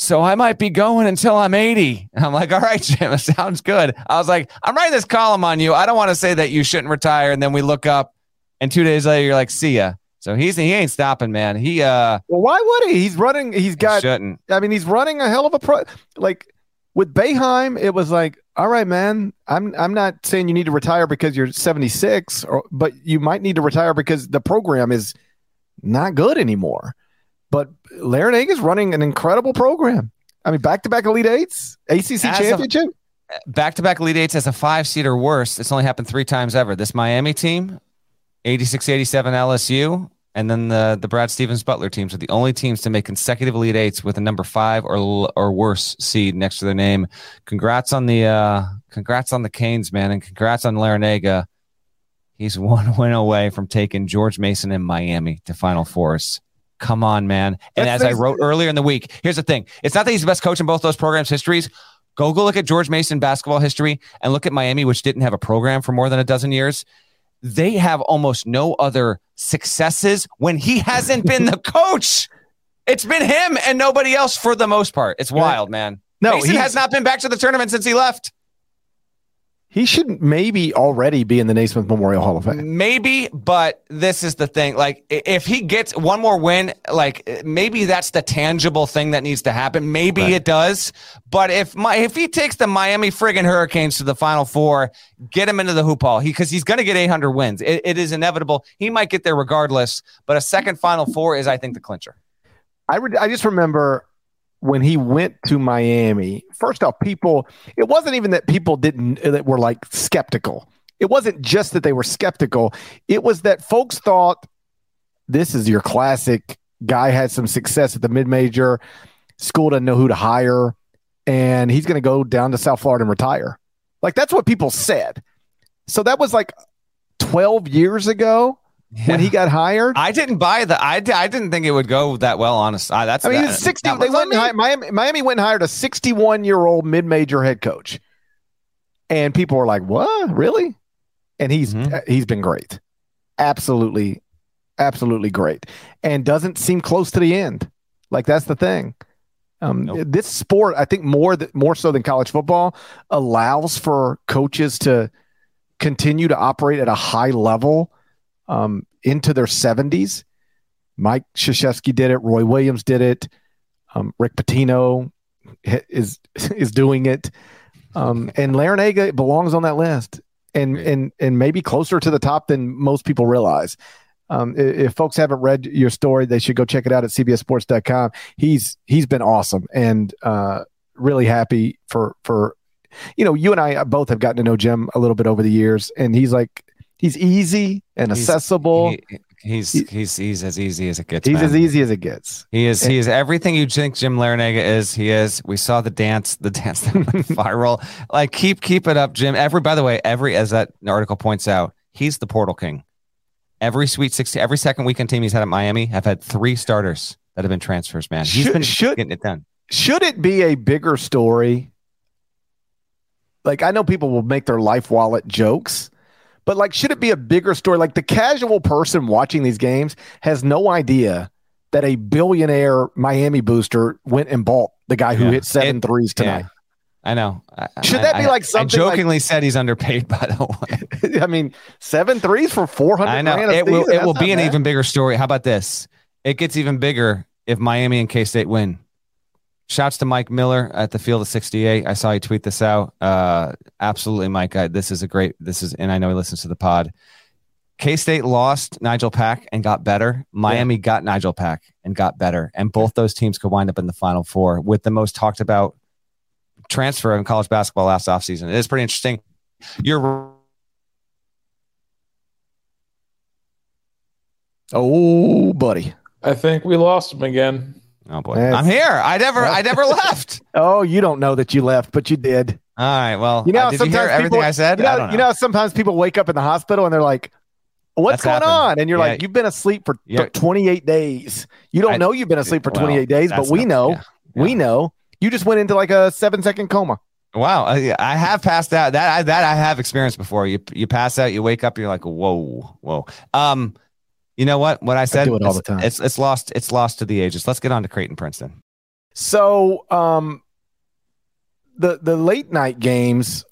So I might be going until I'm 80. And I'm like, all right, Jim, it sounds good. I was like, I'm writing this column on you. I don't want to say that you shouldn't retire. And then we look up and two days later, you're like, see ya. So he's he ain't stopping, man. He uh well, why would he? He's running, he's got he shouldn't. I mean, he's running a hell of a pro like with Boeheim, it was like, all right, man, I'm I'm not saying you need to retire because you're 76, or but you might need to retire because the program is not good anymore. But Larrañaga is running an incredible program. I mean, back to back Elite Eights, ACC as championship. Back to back Elite Eights as a five seed or worse. It's only happened three times ever. This Miami team, 86 87 LSU, and then the, the Brad Stevens Butler teams are the only teams to make consecutive Elite Eights with a number five or or worse seed next to their name. Congrats on the uh, congrats on the Canes, man, and congrats on Larrañaga. He's one win away from taking George Mason and Miami to Final Fours. Come on, man. And That's as I wrote earlier in the week, here's the thing. It's not that he's the best coach in both those programs' histories. Go go look at George Mason basketball history and look at Miami, which didn't have a program for more than a dozen years. They have almost no other successes when he hasn't been the coach. It's been him and nobody else for the most part. It's wild, man. No, he has not been back to the tournament since he left. He should maybe already be in the Naismith Memorial Hall of Fame. Maybe, but this is the thing. Like, if he gets one more win, like maybe that's the tangible thing that needs to happen. Maybe right. it does. But if my if he takes the Miami friggin' Hurricanes to the Final Four, get him into the hoop hall. He because he's going to get 800 wins. It, it is inevitable. He might get there regardless. But a second Final Four is, I think, the clincher. I re- I just remember when he went to Miami, first off, people, it wasn't even that people didn't, that were like skeptical. It wasn't just that they were skeptical. It was that folks thought this is your classic guy had some success at the mid major. School doesn't know who to hire. and he's going to go down to South Florida and retire. Like that's what people said. So that was like 12 years ago when he got hired. I didn't buy the. I, I didn't think it would go that well. Honest, I, that's. I mean, that, 60. that They went and me. hired, Miami, Miami went and hired a 61 year old mid major head coach, and people were like, "What? Really?" And he's Mhm. uh, he's been great, absolutely, absolutely great, and doesn't seem close to the end. Like that's the thing. Um, Nope. This sport, I think, more th- more so than college football, allows for coaches to continue to operate at a high level um, into their 70s. Mike Krzyzewski did it. Roy Williams did it. Um, Rick Pitino h- is is doing it, um, and Larrañaga belongs on that list, and and and maybe closer to the top than most people realize. Um, if, folks haven't read your story, they should go check it out at cbssports.com. He's he's been awesome, and uh, really happy for for you know you and I both have gotten to know Jim a little bit over the years, and he's like he's easy and He's- accessible. He- he's He- he's he's as easy as it gets. he's man. as easy as it gets. He is. He is everything you think Jim Larrañaga is. He is. We saw the dance. The dance that went viral. Like keep keep it up, Jim. Every by the way, every as that article points out, he's the portal king. Every Sweet Sixteen, every second weekend team he's had at Miami have had three starters that have been transfers. Man, he's Should- been should- getting it done. should it be a bigger story? Like I know people will make their life wallet jokes, but like should it be a bigger story? Like the casual person watching these games has no idea that a billionaire Miami booster went and bought the guy who Yeah. hit seven It- threes tonight. I know. I- Should I- that be like something I like- jokingly said he's underpaid. By the way, I mean, seven threes for four hundred. I know it will. season? It will be not an even bigger story. How about this? It gets even bigger if Miami and K State win. Shouts to Mike Miller at the Field of 68. I saw you tweet this out. Uh, absolutely, Mike. I, this is a great. This is, and I know he listens to the pod. K State lost Nigel Pack and got better. Miami got Nigel Pack and got better, and both those teams could wind up in the Final Four with the most talked about transfer in college basketball last offseason. It is pretty interesting. You're Oh, buddy. I think we lost him again. Oh boy, That's- I'm here. I never, I never left. Oh, you don't know that you left, but you did. All right. Well, You know, uh, did you hear sometimes everything people- I said? You know, I know. you know, sometimes people wake up in the hospital and they're like, "What's That's going happened. on?" And you're Yeah. like, "You've been asleep for Yeah. 28 days. You don't I- know you've been asleep for well, 28 days, but we know. yeah. We know. You just went into like a seven second coma. Wow, I, I have passed out. That I, that I have experienced before. You you pass out, you wake up, you're like, whoa, whoa. Um, you know what? What I said. do it all it's, the time. It's it's lost. It's lost to the ages. Let's get on to Creighton Princeton. So, um, the the late night games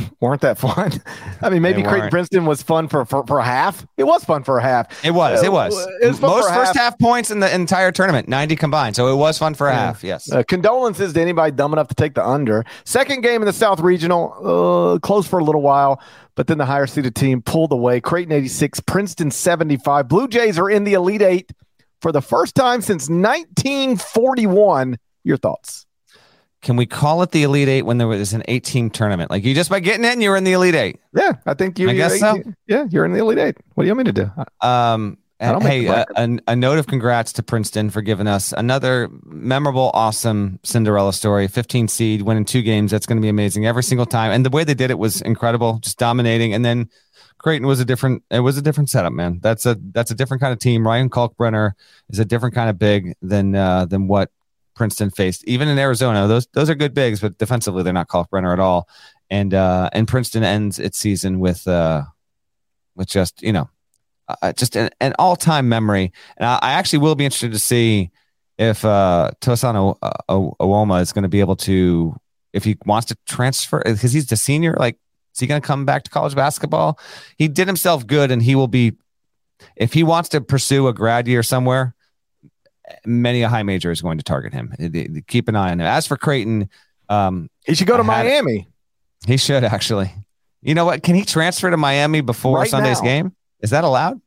weren't that fun. I mean, maybe Creighton. Princeton was fun for, for for a half. It was fun for a half. It was. It was. Uh, it was Most first half. half points in the entire tournament, ninety combined. So it was fun for a Yeah. half. Yes. Uh, condolences to anybody dumb enough to take the under. Second game in the South Regional, uh, close for a little while, but then the higher seeded team pulled away. Creighton 86, Princeton 75. Blue Jays are in the Elite Eight for the first time since 1941. Your thoughts? Can we call it the Elite Eight when there was an eight-team tournament? Like you just by getting in, you're in the Elite Eight. Yeah, I think you. I guess so. Yeah, you're in the Elite Eight. What do you want me to do? Um, I hey, uh, a, a note of congrats to Princeton for giving us another memorable, awesome Cinderella story. 15 seed, winning two games. That's going to be amazing every single time. And the way they did it was incredible, just dominating. And then Creighton was a different. It was a different setup, man. That's a that's a different kind of team. Ryan Kalkbrenner is a different kind of big than uh, than what Princeton faced. Even in Arizona, those those are good bigs, but defensively they're not Kalkbrenner at all. And uh, and Princeton ends its season with uh, with just you know uh, just an, an all-time memory. And I, I actually will be interested to see if uh, Tosan o- o- Owoma is going to be able to, if he wants to transfer, because he's the senior. Like, is he going to come back to college basketball? He did himself good, and he will be. If he wants to pursue a grad year somewhere, many a high major is going to target him. Keep an eye on him. As for Creighton, um, He should go to I had it. Miami. he should actually. You know what? Can he transfer to Miami before Right Sunday's now. game? Is that allowed?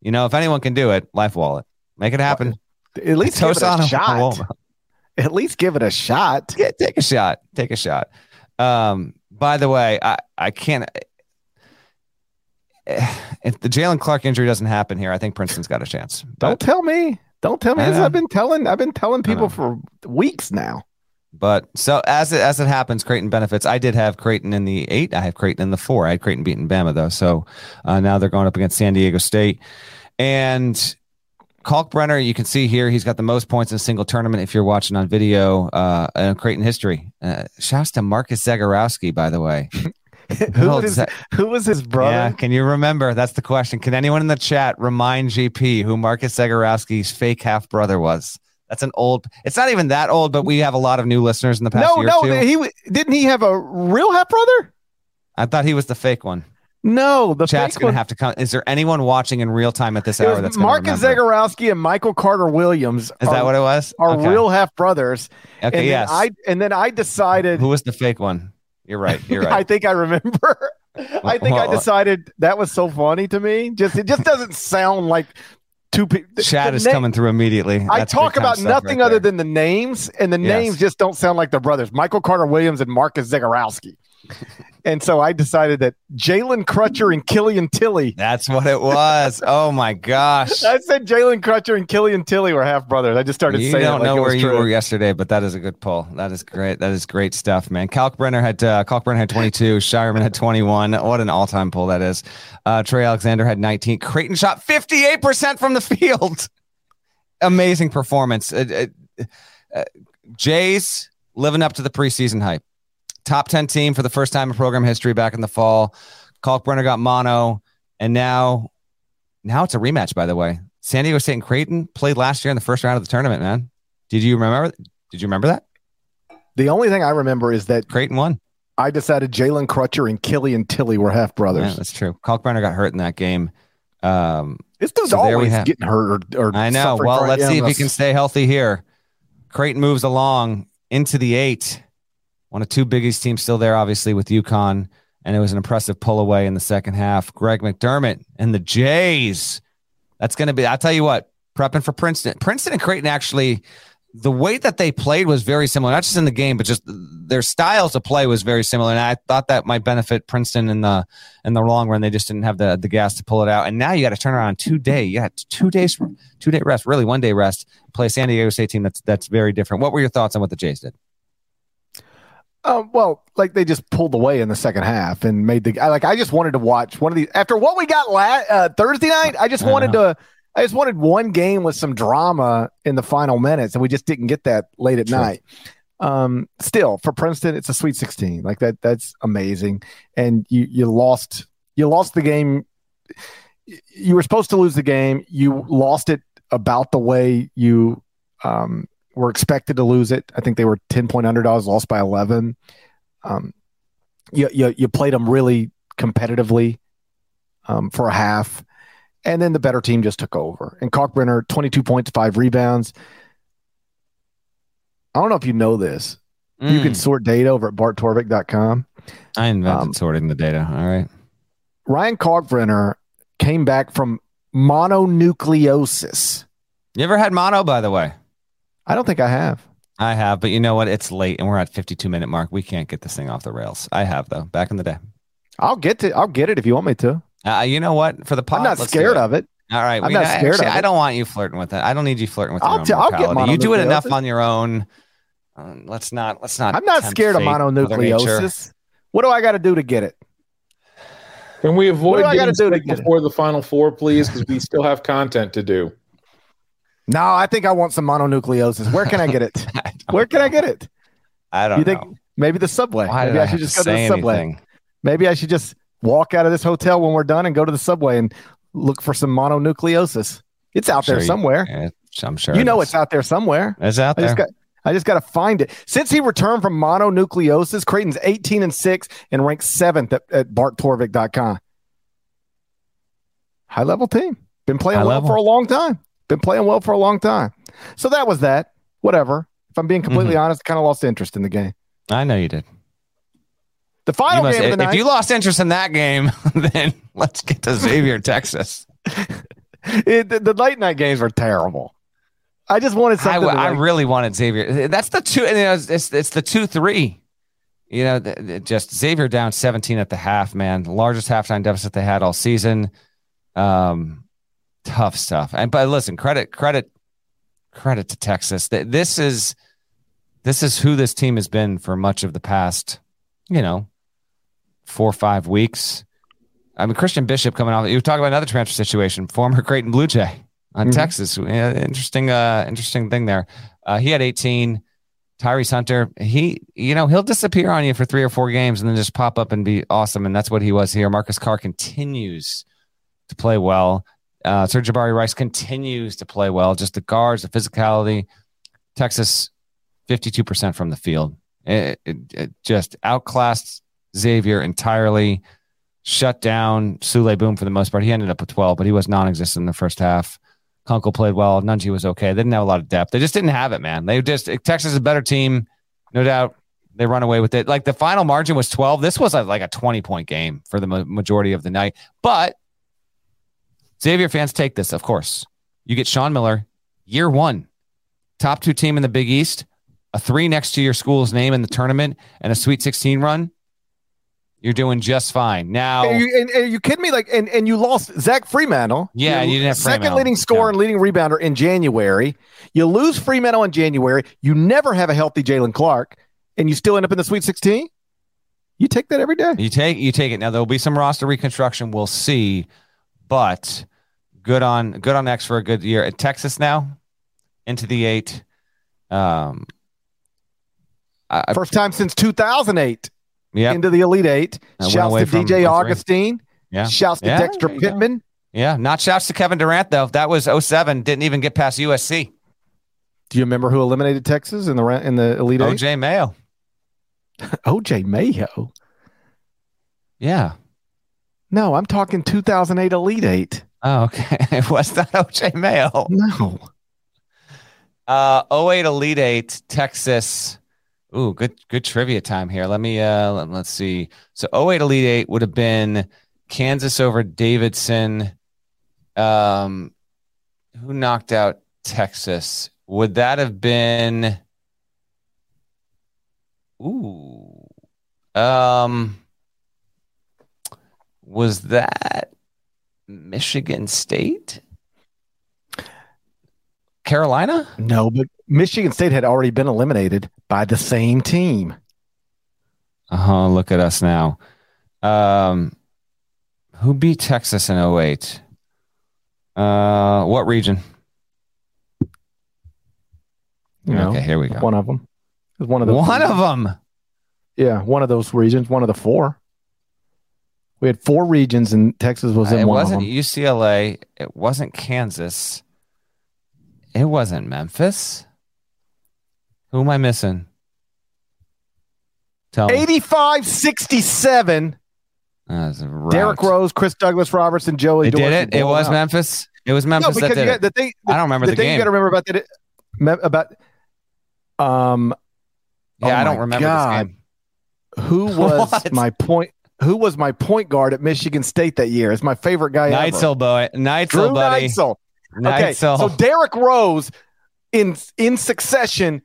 You know, if anyone can do it, Life Wallet, make it happen. At least give it a shot. At least give it a shot. Yeah, take a shot. Take a shot. Um, by the way, I, I can't. If the Jalen Clark injury doesn't happen here, I think Princeton's got a chance. Don't But tell me. Don't tell me. This. I've been telling. I've been telling people for weeks now. But so as it as it happens, Creighton benefits. I did have Creighton in the eight. I have Creighton in the four. I had Creighton beating Bama though. So uh, now they're going up against San Diego State, and Kalkbrenner. You can see here he's got the most points in a single tournament. If you're watching on video, uh, in Creighton history. Uh, shouts to Marcus Zegarowski, by the way. who, was Za- who was his brother? Yeah, can you remember? That's the question. Can anyone in the chat remind GP who Marcus Zegarowski's fake half brother was? That's an old. It's not even that old, but we have a lot of new listeners in the past no, no, he didn't he have a real half brother? I thought he was the fake one. No, the Chat's gonna have to come. Is there anyone watching in real time at this hour that's Marcus? Zegarowski and Michael Carter Williams. Is are, that what it was? are Okay. real half brothers? Okay, and yes. I and then I decided. Who was the fake one? You're right. You're right. I think I remember. I think I decided that was so funny to me. Just it just doesn't sound like two people. Chat is coming through immediately. I talk about nothing right other than the names, and the Yes. names just don't sound like the brothers, Michael Carter Williams and Marcus Zegarowski. And so I decided that Jalen Crutcher and Killian Tilly. That's what it was. oh my gosh. I said Jalen Crutcher and Killian Tilly were half brothers. I just started You saying don't like know where you true. were yesterday, but that is a good pull. That is great. That is great stuff, man. Kalkbrenner had uh, Kalkbrenner had 22. Scheierman had 21. What an all-time pull that is. Uh, Trey Alexander had 19. Creighton shot 58% from the field. Amazing performance. Uh, uh, uh, Jays living up to the preseason hype. Top 10 team for the first time in program history back in the fall. Kalkbrenner got mono, and now, now it's a rematch. By the way, San Diego State and Creighton played last year in the first round of the tournament. Man, did you remember? Did you remember that The only thing I remember is that Creighton won? I decided Jalen Crutcher and Killian Tilly were half Yeah, brothers. that's true. Kalkbrenner got hurt in that game. Um, this dude's So always getting hurt. Or, or I know. Well, let's see if he can stay healthy here. Creighton moves along into the eight. One of two Big East teams still there, obviously, with UConn. And it was an impressive pull away in the second half. Greg McDermott and the Jays. That's going to be, I'll tell you what, prepping for Princeton. Princeton and Creighton actually, the way that they played was very similar, not just in the game, but just their styles of play was very similar. And I thought that might benefit Princeton in the in the long run. They just didn't have the the gas to pull it out. And now you got to turn around two day. You got two days, two day rest, really one day rest. Play San Diego State team that's that's very different. What were your thoughts on what the Jays did? Um, well, like they just pulled away in the second half and made the I like. I just wanted to watch one of these after what we got last uh, Thursday night. I just I wanted to. I just wanted one game with some drama in the final minutes, and we just didn't get that late at True. night. Um, still for Princeton, it's a Sweet Sixteen. Like that, that's amazing. And you you lost you lost the game. You were supposed to lose the game. You lost it about the way you um, were expected to lose it. I think they were 10 point underdogs, lost by 11. Um, you, you, you played them really competitively um, for a half, and then the better team just took over. And Kalkbrenner, 22 points, five rebounds. I don't know if you know this. You can Mm, sort data over at barttorvik.com. I invented um, sorting the data. All right. Ryan Kalkbrenner came back from mononucleosis. You ever had mono, by the way? I don't think I have. I have, but you know what? It's late and we're at 52 minute mark. We can't get this thing off the rails. I have though, back in the day. I'll get to. I'll get it if you want me to. Uh, you know what? For the pod, I'm not let's scared it. of it. All right, I'm we- not scared actually, of I don't want you flirting with it. I don't need you flirting with your I'll own t- I'll get mortality. You do it enough on your own. Uh, let's not. Let's not. I'm not scared of fate, Mother Nature. mononucleosis. What do I got to do to get it? Can we What avoid do I gotta getting do to sick get it? before the final four, please? Because we still have content to do. No, I think I want some mononucleosis. Where can I get it? I Where can I get it? I don't You think know. maybe the subway? Why maybe I, I should just go to the subway. anything? Maybe I should just walk out of this hotel when we're done and go to the subway and look for some mononucleosis. It's out Sure there you- somewhere. Yeah, I'm sure. You know it's out there somewhere. It's out I there. just got I just got to find it. Since he returned from mononucleosis, Creighton's 18 and 6 and ranked 7th at, at barttorvik.com. High level team. Been playing High well level. for a long time. Been playing well for a long time. So that was that. Whatever. If I'm being completely Mm-hmm. honest, I kind of lost interest in the game. I know you did. The final must- game of the if night. you lost interest in that game, then let's get to Xavier, Texas. it, the, the late night games were terrible. I just wanted I, something. I like- really wanted Xavier. That's the two. You know, it's it's the two three. You know, just Xavier down seventeen at the half. Man, largest halftime deficit they had all season. Um, tough stuff. And but listen, credit credit credit to Texas. This is this is who this team has been for much of the past, you know, four or five weeks. I mean, Christian Bishop coming off. You talk about another transfer situation. Former Creighton Blue Jay on Mhm. Texas. Yeah, interesting, uh, interesting thing there. Uh, he had 18. Tyrese Hunter, he, you know, he'll disappear on you for three or four games and then just pop up and be awesome. And that's what he was here. Marcus Carr continues to play well. Uh, Sir'Jabari Rice continues to play well. Just the guards, the physicality. Texas, 52% from the field. It, it, it just outclassed Xavier entirely. Shut down Souley Boum for the most part. He ended up with 12, but he was non existent in the first half. Kunkel played well. Nunge was okay. They didn't have a lot of depth. They just didn't have it, man. They just Texas is a better team, no doubt. They run away with it. Like the final margin was 12. This was a, like a 20 point game for the ma- majority of the night. But Xavier fans take this, of course. You get Sean Miller, year one, top two team in the Big East, a three next to your school's name in the tournament, and a Sweet 16 run. You're doing just fine. Now, Are you, and, are you kidding me? Like, and, and you lost Zach Freemantle. Yeah, your you didn't have second Freemantle. leading scorer and leading rebounder in January. You lose Freemantle in January. You never have a healthy Jalen Clark, and you still end up in the Sweet 16. You take that every day. You take you take it. Now there'll be some roster reconstruction. We'll see, but good on good on X for a good year. At Texas now into the eight. Um, I, First time since 2008 yeah, into the Elite Eight. I Shouts to DJ three. Augustin. yeah, Shouts to Yeah, Dexter go. Pittman. yeah. Not shouts to Kevin Durant though. That was 07. Didn't even get past USC. Do you remember who eliminated Texas in the in the Elite Eight? OJ Mayo. OJ Mayo. Yeah. No, I'm talking 2008 Elite Eight. Oh, okay. It was not OJ Mayo. No. Uh, 08 Elite Eight, Texas. Ooh, good good trivia time here. Let me uh let, us see. So 08 Elite Eight would have been Kansas over Davidson. Um who knocked out Texas? Would that have been Ooh. Um was that Michigan State? Carolina? No, but Michigan State had already been eliminated by the same team. Uh-huh, look at us now. Um who beat Texas in 08? Uh what region? You know, okay, here we go. one of them. One of those. One of them. Yeah, one of those regions. One of the four. We had four regions, and Texas was in It one of wasn't. UCLA. It wasn't Kansas. It wasn't Memphis. Who am I missing? Tell me. 85 67. That's a. Derrick Rose, Chris Douglas Robertson, Joey It did it. It was out. Memphis. It was No, Memphis that because did it. the thing, I don't remember the, the, thing game. you got to remember about that about um yeah, oh I don't remember God. this game. who was my point who was my point guard at Michigan State that year? It's my favorite guy ever. Neitzel, boy. Drew Neitzel, buddy. Neitzel. Okay, Neitzel. so Derrick Rose in in succession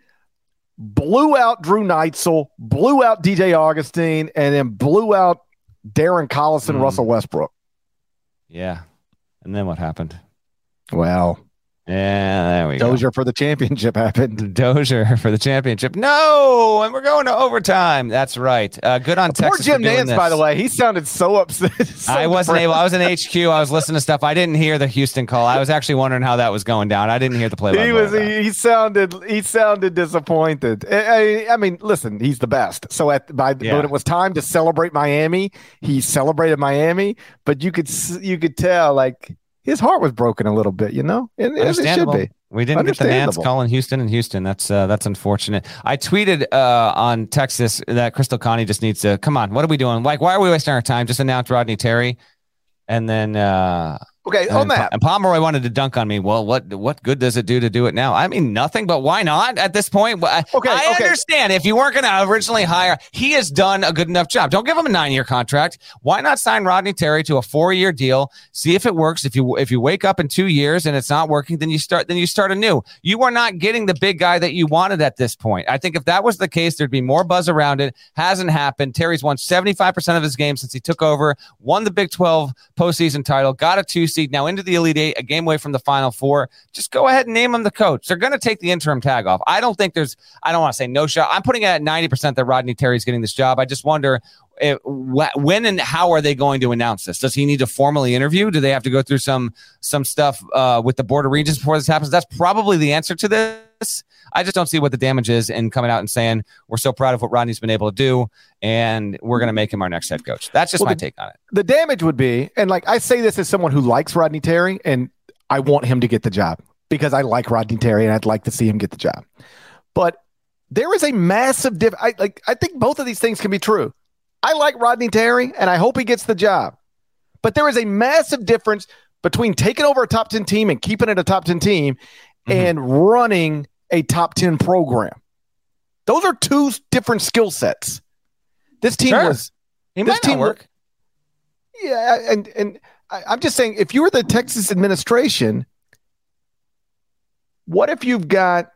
blew out Drew Neitzel, blew out DJ Augustin, and then blew out Darren Collison, Hmm. Russell Westbrook. yeah. And then what happened? Well, Yeah, there we go. Dozier for the championship happened. Dozier for the championship. No, and we're going to overtime. That's right. Uh, good on Texas. Poor Jim Nantz, by the way, he sounded so upset. so I wasn't depressed. able. I was in HQ. I was listening to stuff. I didn't hear the Houston call. I was actually wondering how that was going down. I didn't hear the play. He was. He, he sounded. He sounded disappointed. I, I- I mean, listen, he's the best. So at by Yeah. when it was time to celebrate Miami, he celebrated Miami. But you could you could tell like his heart was broken a little bit. You know, and, and it should be. We didn't get the Nantz calling Houston and Houston. That's uh, that's unfortunate. I tweeted uh, on Texas that Chris Del Conte just needs to come on. What are we doing? Like, why are we wasting our time? Just announce Rodney Terry, and then uh, Okay, on and, that. and Pomeroy wanted to dunk on me. Well, what what good does it do to do it now? I mean, nothing. But why not at this point? I- Okay, I okay. understand if you weren't going to originally hire. He has done a good enough job. Don't give him a nine year contract. Why not sign Rodney Terry to a four year deal? See if it works. If you if you wake up in two years and it's not working, then you start then you start anew. You are not getting the big guy that you wanted at this point. I think if that was the case, there'd be more buzz around it. Hasn't happened. Terry's won seventy five percent of his games since he took over. Won the Big Twelve postseason title. Got a two seed. now into the Elite Eight, a game away from the Final Four. Just go ahead and name him the coach. They're going to take the interim tag off. I don't think there's, I don't want to say no shot. I'm putting it at 90% that Rodney Terry's getting this job. I just wonder if, when and how are they going to announce this? Does he need to formally interview? Do they have to go through some some stuff uh, with the Board of Regents before this happens? That's probably the answer to this. I just don't see what the damage is in coming out and saying we're so proud of what Rodney's been able to do, and we're going to make him our next head coach. That's just well, my the, take on it. The damage would be, and like I say this as someone who likes Rodney Terry, and I want him to get the job because I like Rodney Terry, and I'd like to see him get the job. But there is a massive diff. I like. I think both of these things can be true. I like Rodney Terry, and I hope he gets the job. But there is a massive difference between taking over a top 10 team and keeping it a top 10 team mm-hmm. and running a top 10 program. Those are two different skill sets. This team sure. was he this team work. yeah, and and I, I'm just saying if you were the Texas administration, what if you've got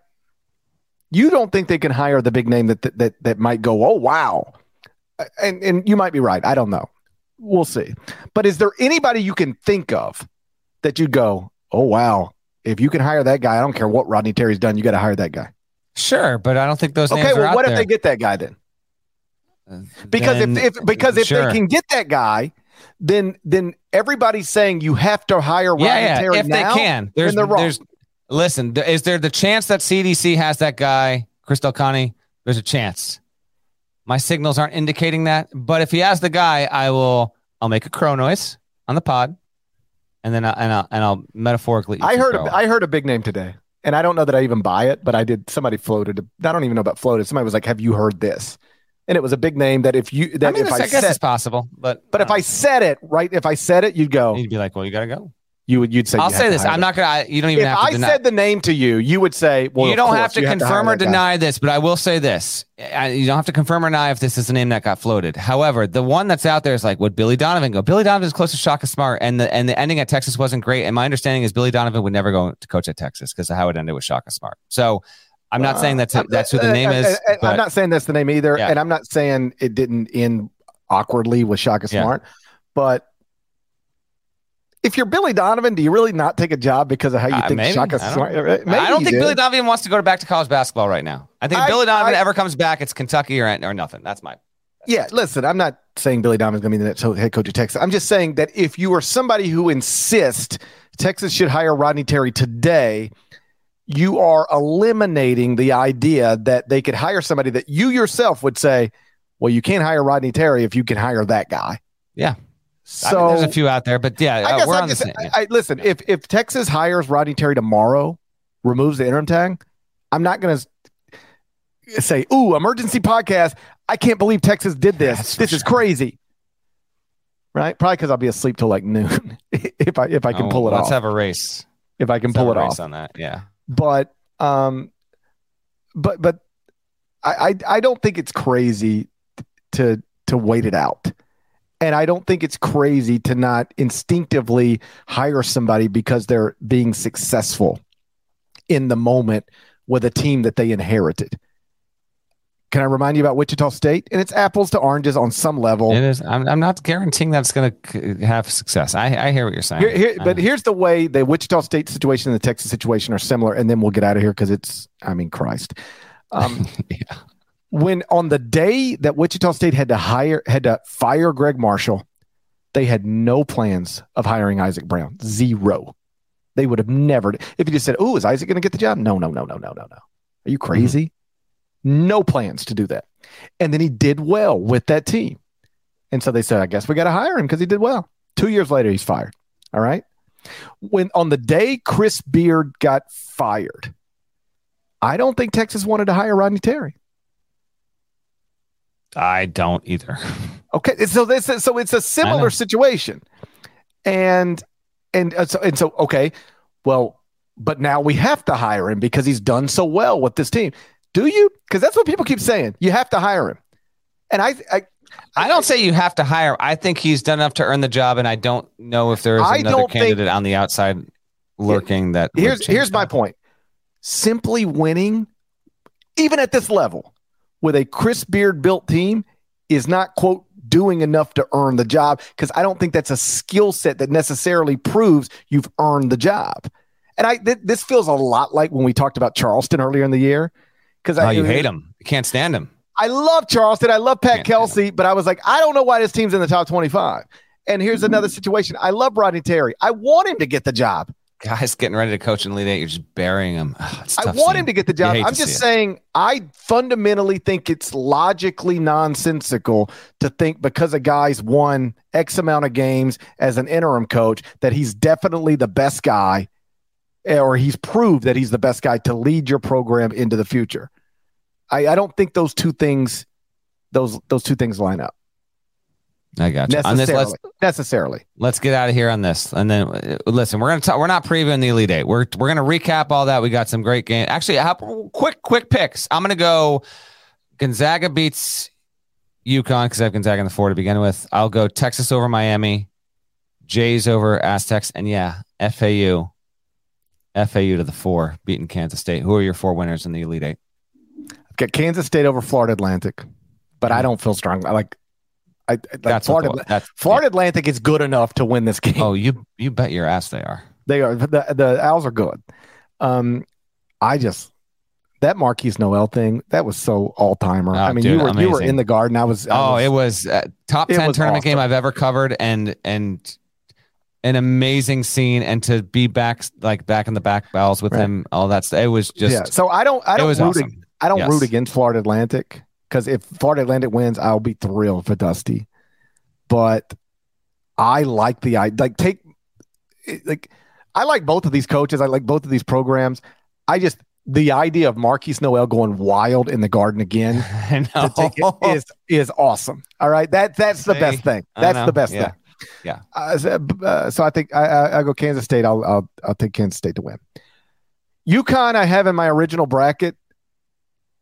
you don't think they can hire the big name that that that, that might go, oh wow. Uh, and and you might be right. I don't know. We'll see. But is there anybody you can think of that you go, oh wow, if you can hire that guy, I don't care what Rodney Terry's done, you got to hire that guy. Sure, but I don't think those. Okay, well, what if there. they get that guy then? Uh, because then, if, if because if sure. they can get that guy, then then everybody's saying you have to hire Rodney yeah, yeah. Terry if now, they can. There's, they're wrong. There's, listen, is there the chance that CDC has that guy, Chris Conte? There's a chance. My signals aren't indicating that, but if he has the guy, I will. I'll make a crow noise on the pod and then I, and I'll, and I'll metaphorically. I heard a, I heard a big name today, and I don't know that I even buy it, but I did. Somebody floated. I don't even know about floated. Somebody was like, "Have you heard this?" And it was a big name that if you that I mean, if I, I guess said, it's possible, but but if I said it right, if I said it, you'd go. You'd be like, "Well, you got to go." You would you'd say. I'll say this. I'm not gonna. I, you don't even if have to. I deny. said the name to you, you would say, "Well, you don't have to you confirm have or deny this, but I will say this: uh, you don't have to confirm or deny if this is the name that got floated. However, the one that's out there is like, would Billy Donovan go? Billy Donovan is close to Shaka Smart, and the and the ending at Texas wasn't great. And my understanding is Billy Donovan would never go to coach at Texas because of how it ended with Shaka Smart. So. I'm not saying that's that's who the uh, name uh, is. I'm not saying that's the name either, yeah. and I'm not saying it didn't end awkwardly with Shaka Smart, yeah. but if you're Billy Donovan, do you really not take a job because of how you uh, think maybe. Shaka Smart? Maybe I don't think Billy Donovan wants to go back to college basketball right now. I think I, Billy Donovan I, ever comes back, it's Kentucky or or nothing. That's my. yeah, listen, I'm not saying Billy Donovan's going to be the next head coach of Texas. I'm just saying that if you are somebody who insists Texas should hire Rodney Terry today, you are eliminating the idea that they could hire somebody that you yourself would say, well, you can't hire Rodney Terry if you can hire that guy. Yeah. So I mean, there's a few out there, but yeah, I guess we're I'm on just, the same. I, listen, if if Texas hires Rodney Terry tomorrow, removes the interim tag, I'm not going to say, "Ooh, emergency podcast." I can't believe Texas did this. This is crazy. Right? Probably because I'll be asleep till like noon if I if I can oh, pull it let's off. Let's have a race. If I can let's pull it off on that, yeah. But um, but but I, I I don't think it's crazy to to wait it out. And I don't think it's crazy to not instinctively hire somebody because they're being successful in the moment with a team that they inherited. Can I remind you about Wichita State? And it's apples to oranges on some level. It is. I'm, I'm not guaranteeing that's going to have success. I, I hear what you're saying. Here, here, but here's the way the Wichita State situation and the Texas situation are similar. And then we'll get out of here because it's, I mean, Christ. Um, yeah when on the day that Wichita State had to hire had to fire Gregg Marshall, they had no plans of hiring Isaac Brown. Zero. They would have never. If you just said, "Oh, is Isaac going to get the job?" No, no, no, no, no, no, no. Are you crazy? Mm-hmm. No plans to do that. And then he did well with that team. And so they said, "I guess we got to hire him because he did well." Two years later, he's fired. All right. When on the day Chris Beard got fired, I don't think Texas wanted to hire Rodney Terry. I don't either. Okay, so this is, so it's a similar situation, and and uh, so and so okay, well, but now we have to hire him because he's done so well with this team. Do you? Because that's what people keep saying. You have to hire him, and I, I I don't say you have to hire. I think he's done enough to earn the job, and I don't know if there is another candidate think, on the outside lurking that. Here's here's my point. Simply winning, even at this level, with a Chris Beard built team is not, quote, doing enough to earn the job because I don't think that's a skill set that necessarily proves you've earned the job. And I th- this feels a lot like when we talked about Charleston earlier in the year because Oh, I you hate him. You can't stand him. I love Charleston. I love Pat Can't Kelsey, but I was like, I don't know why this team's in the top 25. And here's another situation. I love Rodney Terry. I want him to get the job. Guys getting ready to coach in Elite Eight. You're just burying him. I want him to get the job. I'm just it. saying, I fundamentally think it's logically nonsensical to think because a guy's won X amount of games as an interim coach that he's definitely the best guy eh, or he's proved that he's the best guy to lead your program into the future. I, I don't think those two things those those two things line up I got you. On this, necessarily. let's necessarily. let's get out of here on this, and then uh, listen. We're gonna talk. We're not previewing the Elite Eight. We're we're gonna recap all that. We got some great games. Actually, how, quick quick picks. I'm gonna go. Gonzaga beats UConn because I have Gonzaga in the four to begin with. I'll go Texas over Miami, Jays over Aztecs, and yeah, FAU. FAU to the four, beating Kansas State. Who are your four winners in the Elite Eight? I've got Kansas State over Florida Atlantic, but I don't feel strong. I like I like. That's Florida. the, that's Florida Atlantic is good enough to win this game. Oh, you you bet your ass they are. They are the the Owls are good. Um, I just that Markquis Nowell thing that was so all timer. Oh, I mean, dude, you were you were in the garden. I was. I Oh, was- it was uh, top ten was tournament game. I've ever covered, and and an amazing scene, and to be back like back in the back bells with Right. him, all that stuff. It was just yeah. So I don't I don't root awesome. ag- I don't Yes. root against Florida Atlantic because if Florida Atlantic wins, I'll be thrilled for Dusty. But I like the I like take like I like both of these coaches. I like both of these programs. I just the idea of Markquis Nowell going wild in the garden again I know. to take it is is awesome. All right, that that's the best thing. That's the best Yeah. thing. Yeah. Uh, so, uh, so I think I, I I go Kansas State. I'll I'll I'll take Kansas State to win. UConn I have in my original bracket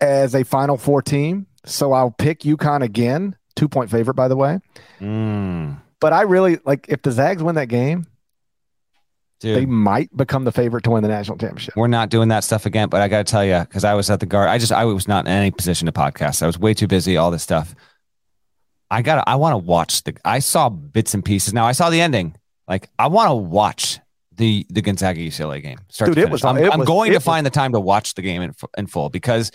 as a Final Four team, so I'll pick UConn again. Two point favorite, by the way. Mm, But I really like if the Zags win that game, dude, they might become the favorite to win the national championship. we're not doing that stuff again. But I got to tell you, because I was at the guard, I just I was not in any position to podcast. I was way too busy. All this stuff. I got. to I want to watch the. I saw bits and pieces. Now I saw the ending. Like I want to watch the the Gonzaga UCLA game. Start Dude, it was- I'm, it I'm was- going to was- find the time to watch the game in, in full because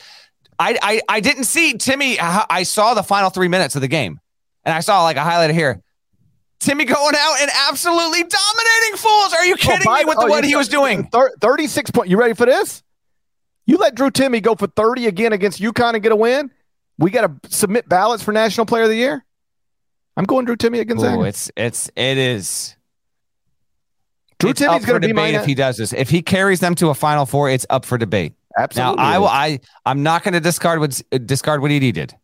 I, I I didn't see Timme. I saw the final three minutes of the game, and I saw like a highlight here. Timme going out and absolutely dominating fools. Are you oh, kidding by me with the, oh, what he was doing? 36 point. You ready for this? You let Drew Timme go for 30 again against UConn and get a win? We got to submit ballots for National Player of the Year? I'm going Drew Timme at Gonzaga. Ooh, it's it's it is. Drew it's Timme's going to be if he does this. If he carries them to a Final Four, it's up for debate. Absolutely. Now, I will. I I'm not going to discard what discard what Edey did,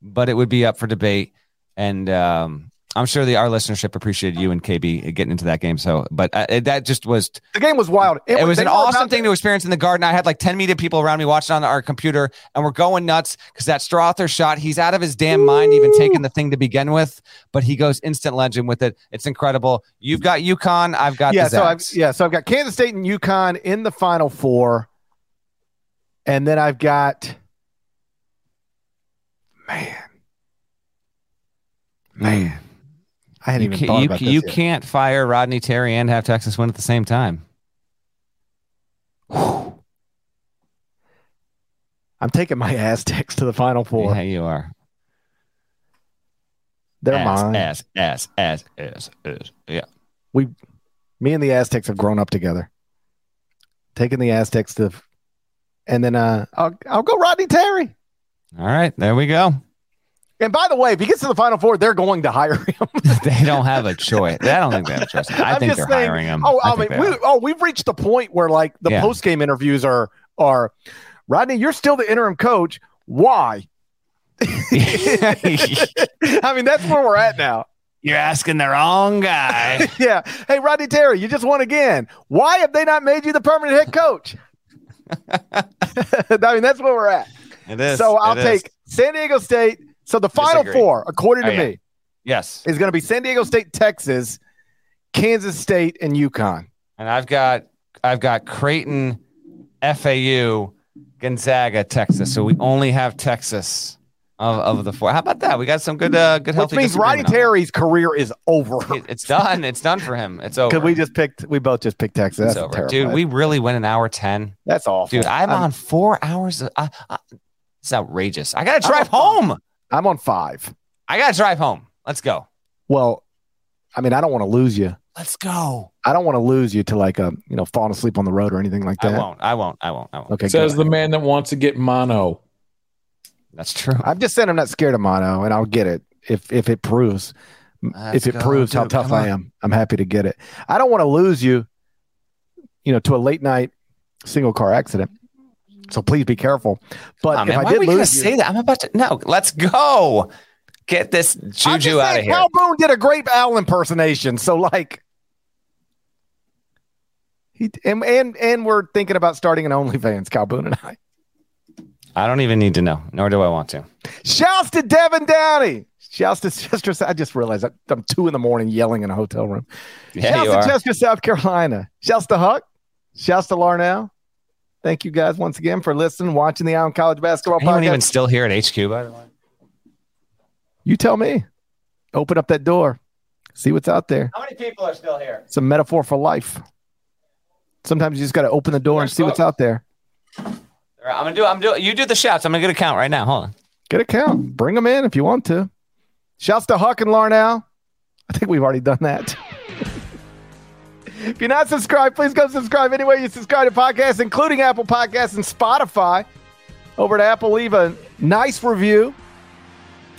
but it would be up for debate, and um, I'm sure the our listenership appreciated you and KB getting into that game. So, but uh, that just was the game was wild. it was they an awesome thing to experience in the garden. I had like 10 media people around me watching on our computer, and we're going nuts because that Strawther shot, he's out of his damn mind, even taking the thing to begin with, but he goes instant legend with it. It's incredible. You've got UConn, I've got yeah, so I've yeah, so I've got Kansas State and UConn in the Final Four, and then I've got man, hmm. man, I hadn't You, even thought you, about you yet. can't fire Rodney Terry and have Texas win at the same time. I'm taking my Aztecs to the Final Four. Yeah, you are. They're ass, mine. Ass, ass, ass, ass, ass. Yeah. We, me and the Aztecs have grown up together. Taking the Aztecs to, and then uh, I'll I'll go Rodney Terry. All right, there we go. And by the way, if he gets to the Final Four, they're going to hire him. they don't have a choice. I don't think they have a choice. I I'm think they're saying- hiring him. Oh, I I, mean, we, oh, we've reached the point where like the Yeah. post game interviews are are Rodney, you're still the interim coach. Why? I mean, that's where we're at now. You're asking the wrong guy. Yeah. Hey, Rodney Terry, you just won again. Why have they not made you the permanent head coach? I mean, that's where we're at. It is. so I'll It is. take San Diego State. So the final Disagree. four, according to Oh, yeah. me, Yes. is going to be San Diego State, Texas, Kansas State, and UConn. And I've got I've got Creighton, FAU, Gonzaga, Texas. So we only have Texas of, of the four. How about that? We got some good, uh, good Which healthy. means Rodney disagreement on Terry's career is over. It- It's done. It's done for him. It's over. Because we just picked, we both just picked Texas. It's over. Dude, we really went an hour 10. That's awful. Dude, I'm on four hours. of- I, I, it's outrageous. I got to drive home. I'm on five. I got to drive home. Let's go. Well, I mean, I don't want to lose you. Let's go. I don't want to lose you to like a you know falling asleep on the road or anything like that. I that. won't. I won't. I won't. I won't. Okay, Says good. the man that wants to get mono. That's true. I'm just saying I'm not scared of mono, and I'll get it if if it proves Let's if it proves how dude. tough Come I on. am. I'm happy to get it. I don't want to lose you, you know, to a late night single car accident. So please be careful. But Aw, if man, I did are we gonna lose you, say that? I'm about to. No, let's go. Get this juju out of here. Kyle Boone did a great Al impersonation. So like. He, and, and and we're thinking about starting an OnlyFans, Kyle Boone and I. I don't even need to know, nor do I want to. Shouts to Devin Downey. Shouts to Chester. I just realized that I'm two in the morning yelling in a hotel room. Yeah, Shouts you to are. Chester, South Carolina. Shouts to Huck. Shouts to Larnell. Thank you guys once again for listening, watching the Allen College Basketball Anyone Podcast. even still here at HQ, by the way? you tell me. Open up that door. See what's out there. How many people are still here? It's a metaphor for life. Sometimes you just got to open the door and There's see what's out there. I'm gonna do. I'm doing. You do the shouts. I'm gonna get a count right now. Hold on. Get a count. Bring them in if you want to. Shouts to Huck and Larnell. I think we've already done that. if you're not subscribed, please go subscribe anywhere you subscribe to podcasts, including Apple Podcasts and Spotify. Over to Apple, leave a nice review.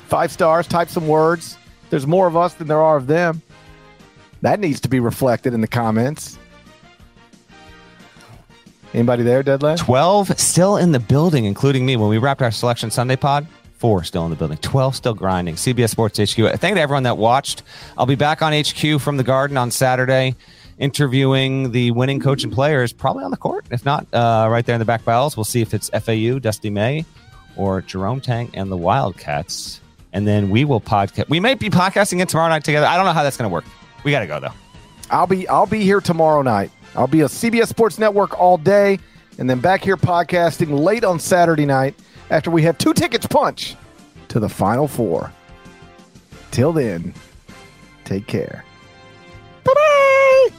Five stars, type some words. There's more of us than there are of them. That needs to be reflected in the comments. Anybody there, Deadline? Twelve still in the building, including me. When we wrapped our selection Sunday pod, four still in the building. Twelve still grinding. CBS Sports HQ. Thank you to everyone that watched. I'll be back on HQ from the Garden on Saturday, interviewing the winning coach and players, probably on the court. If not, uh, right there in the back barrels. We'll see if it's FAU, Dusty May, or Jerome Tang and the Wildcats. And then we will podcast. We may be podcasting it tomorrow night together. I don't know how that's going to work. We got to go though. I'll be I'll be here tomorrow night. I'll be a CBS Sports Network all day and then back here podcasting late on Saturday night after we have two tickets punch to the Final Four. Till then, take care. Bye bye.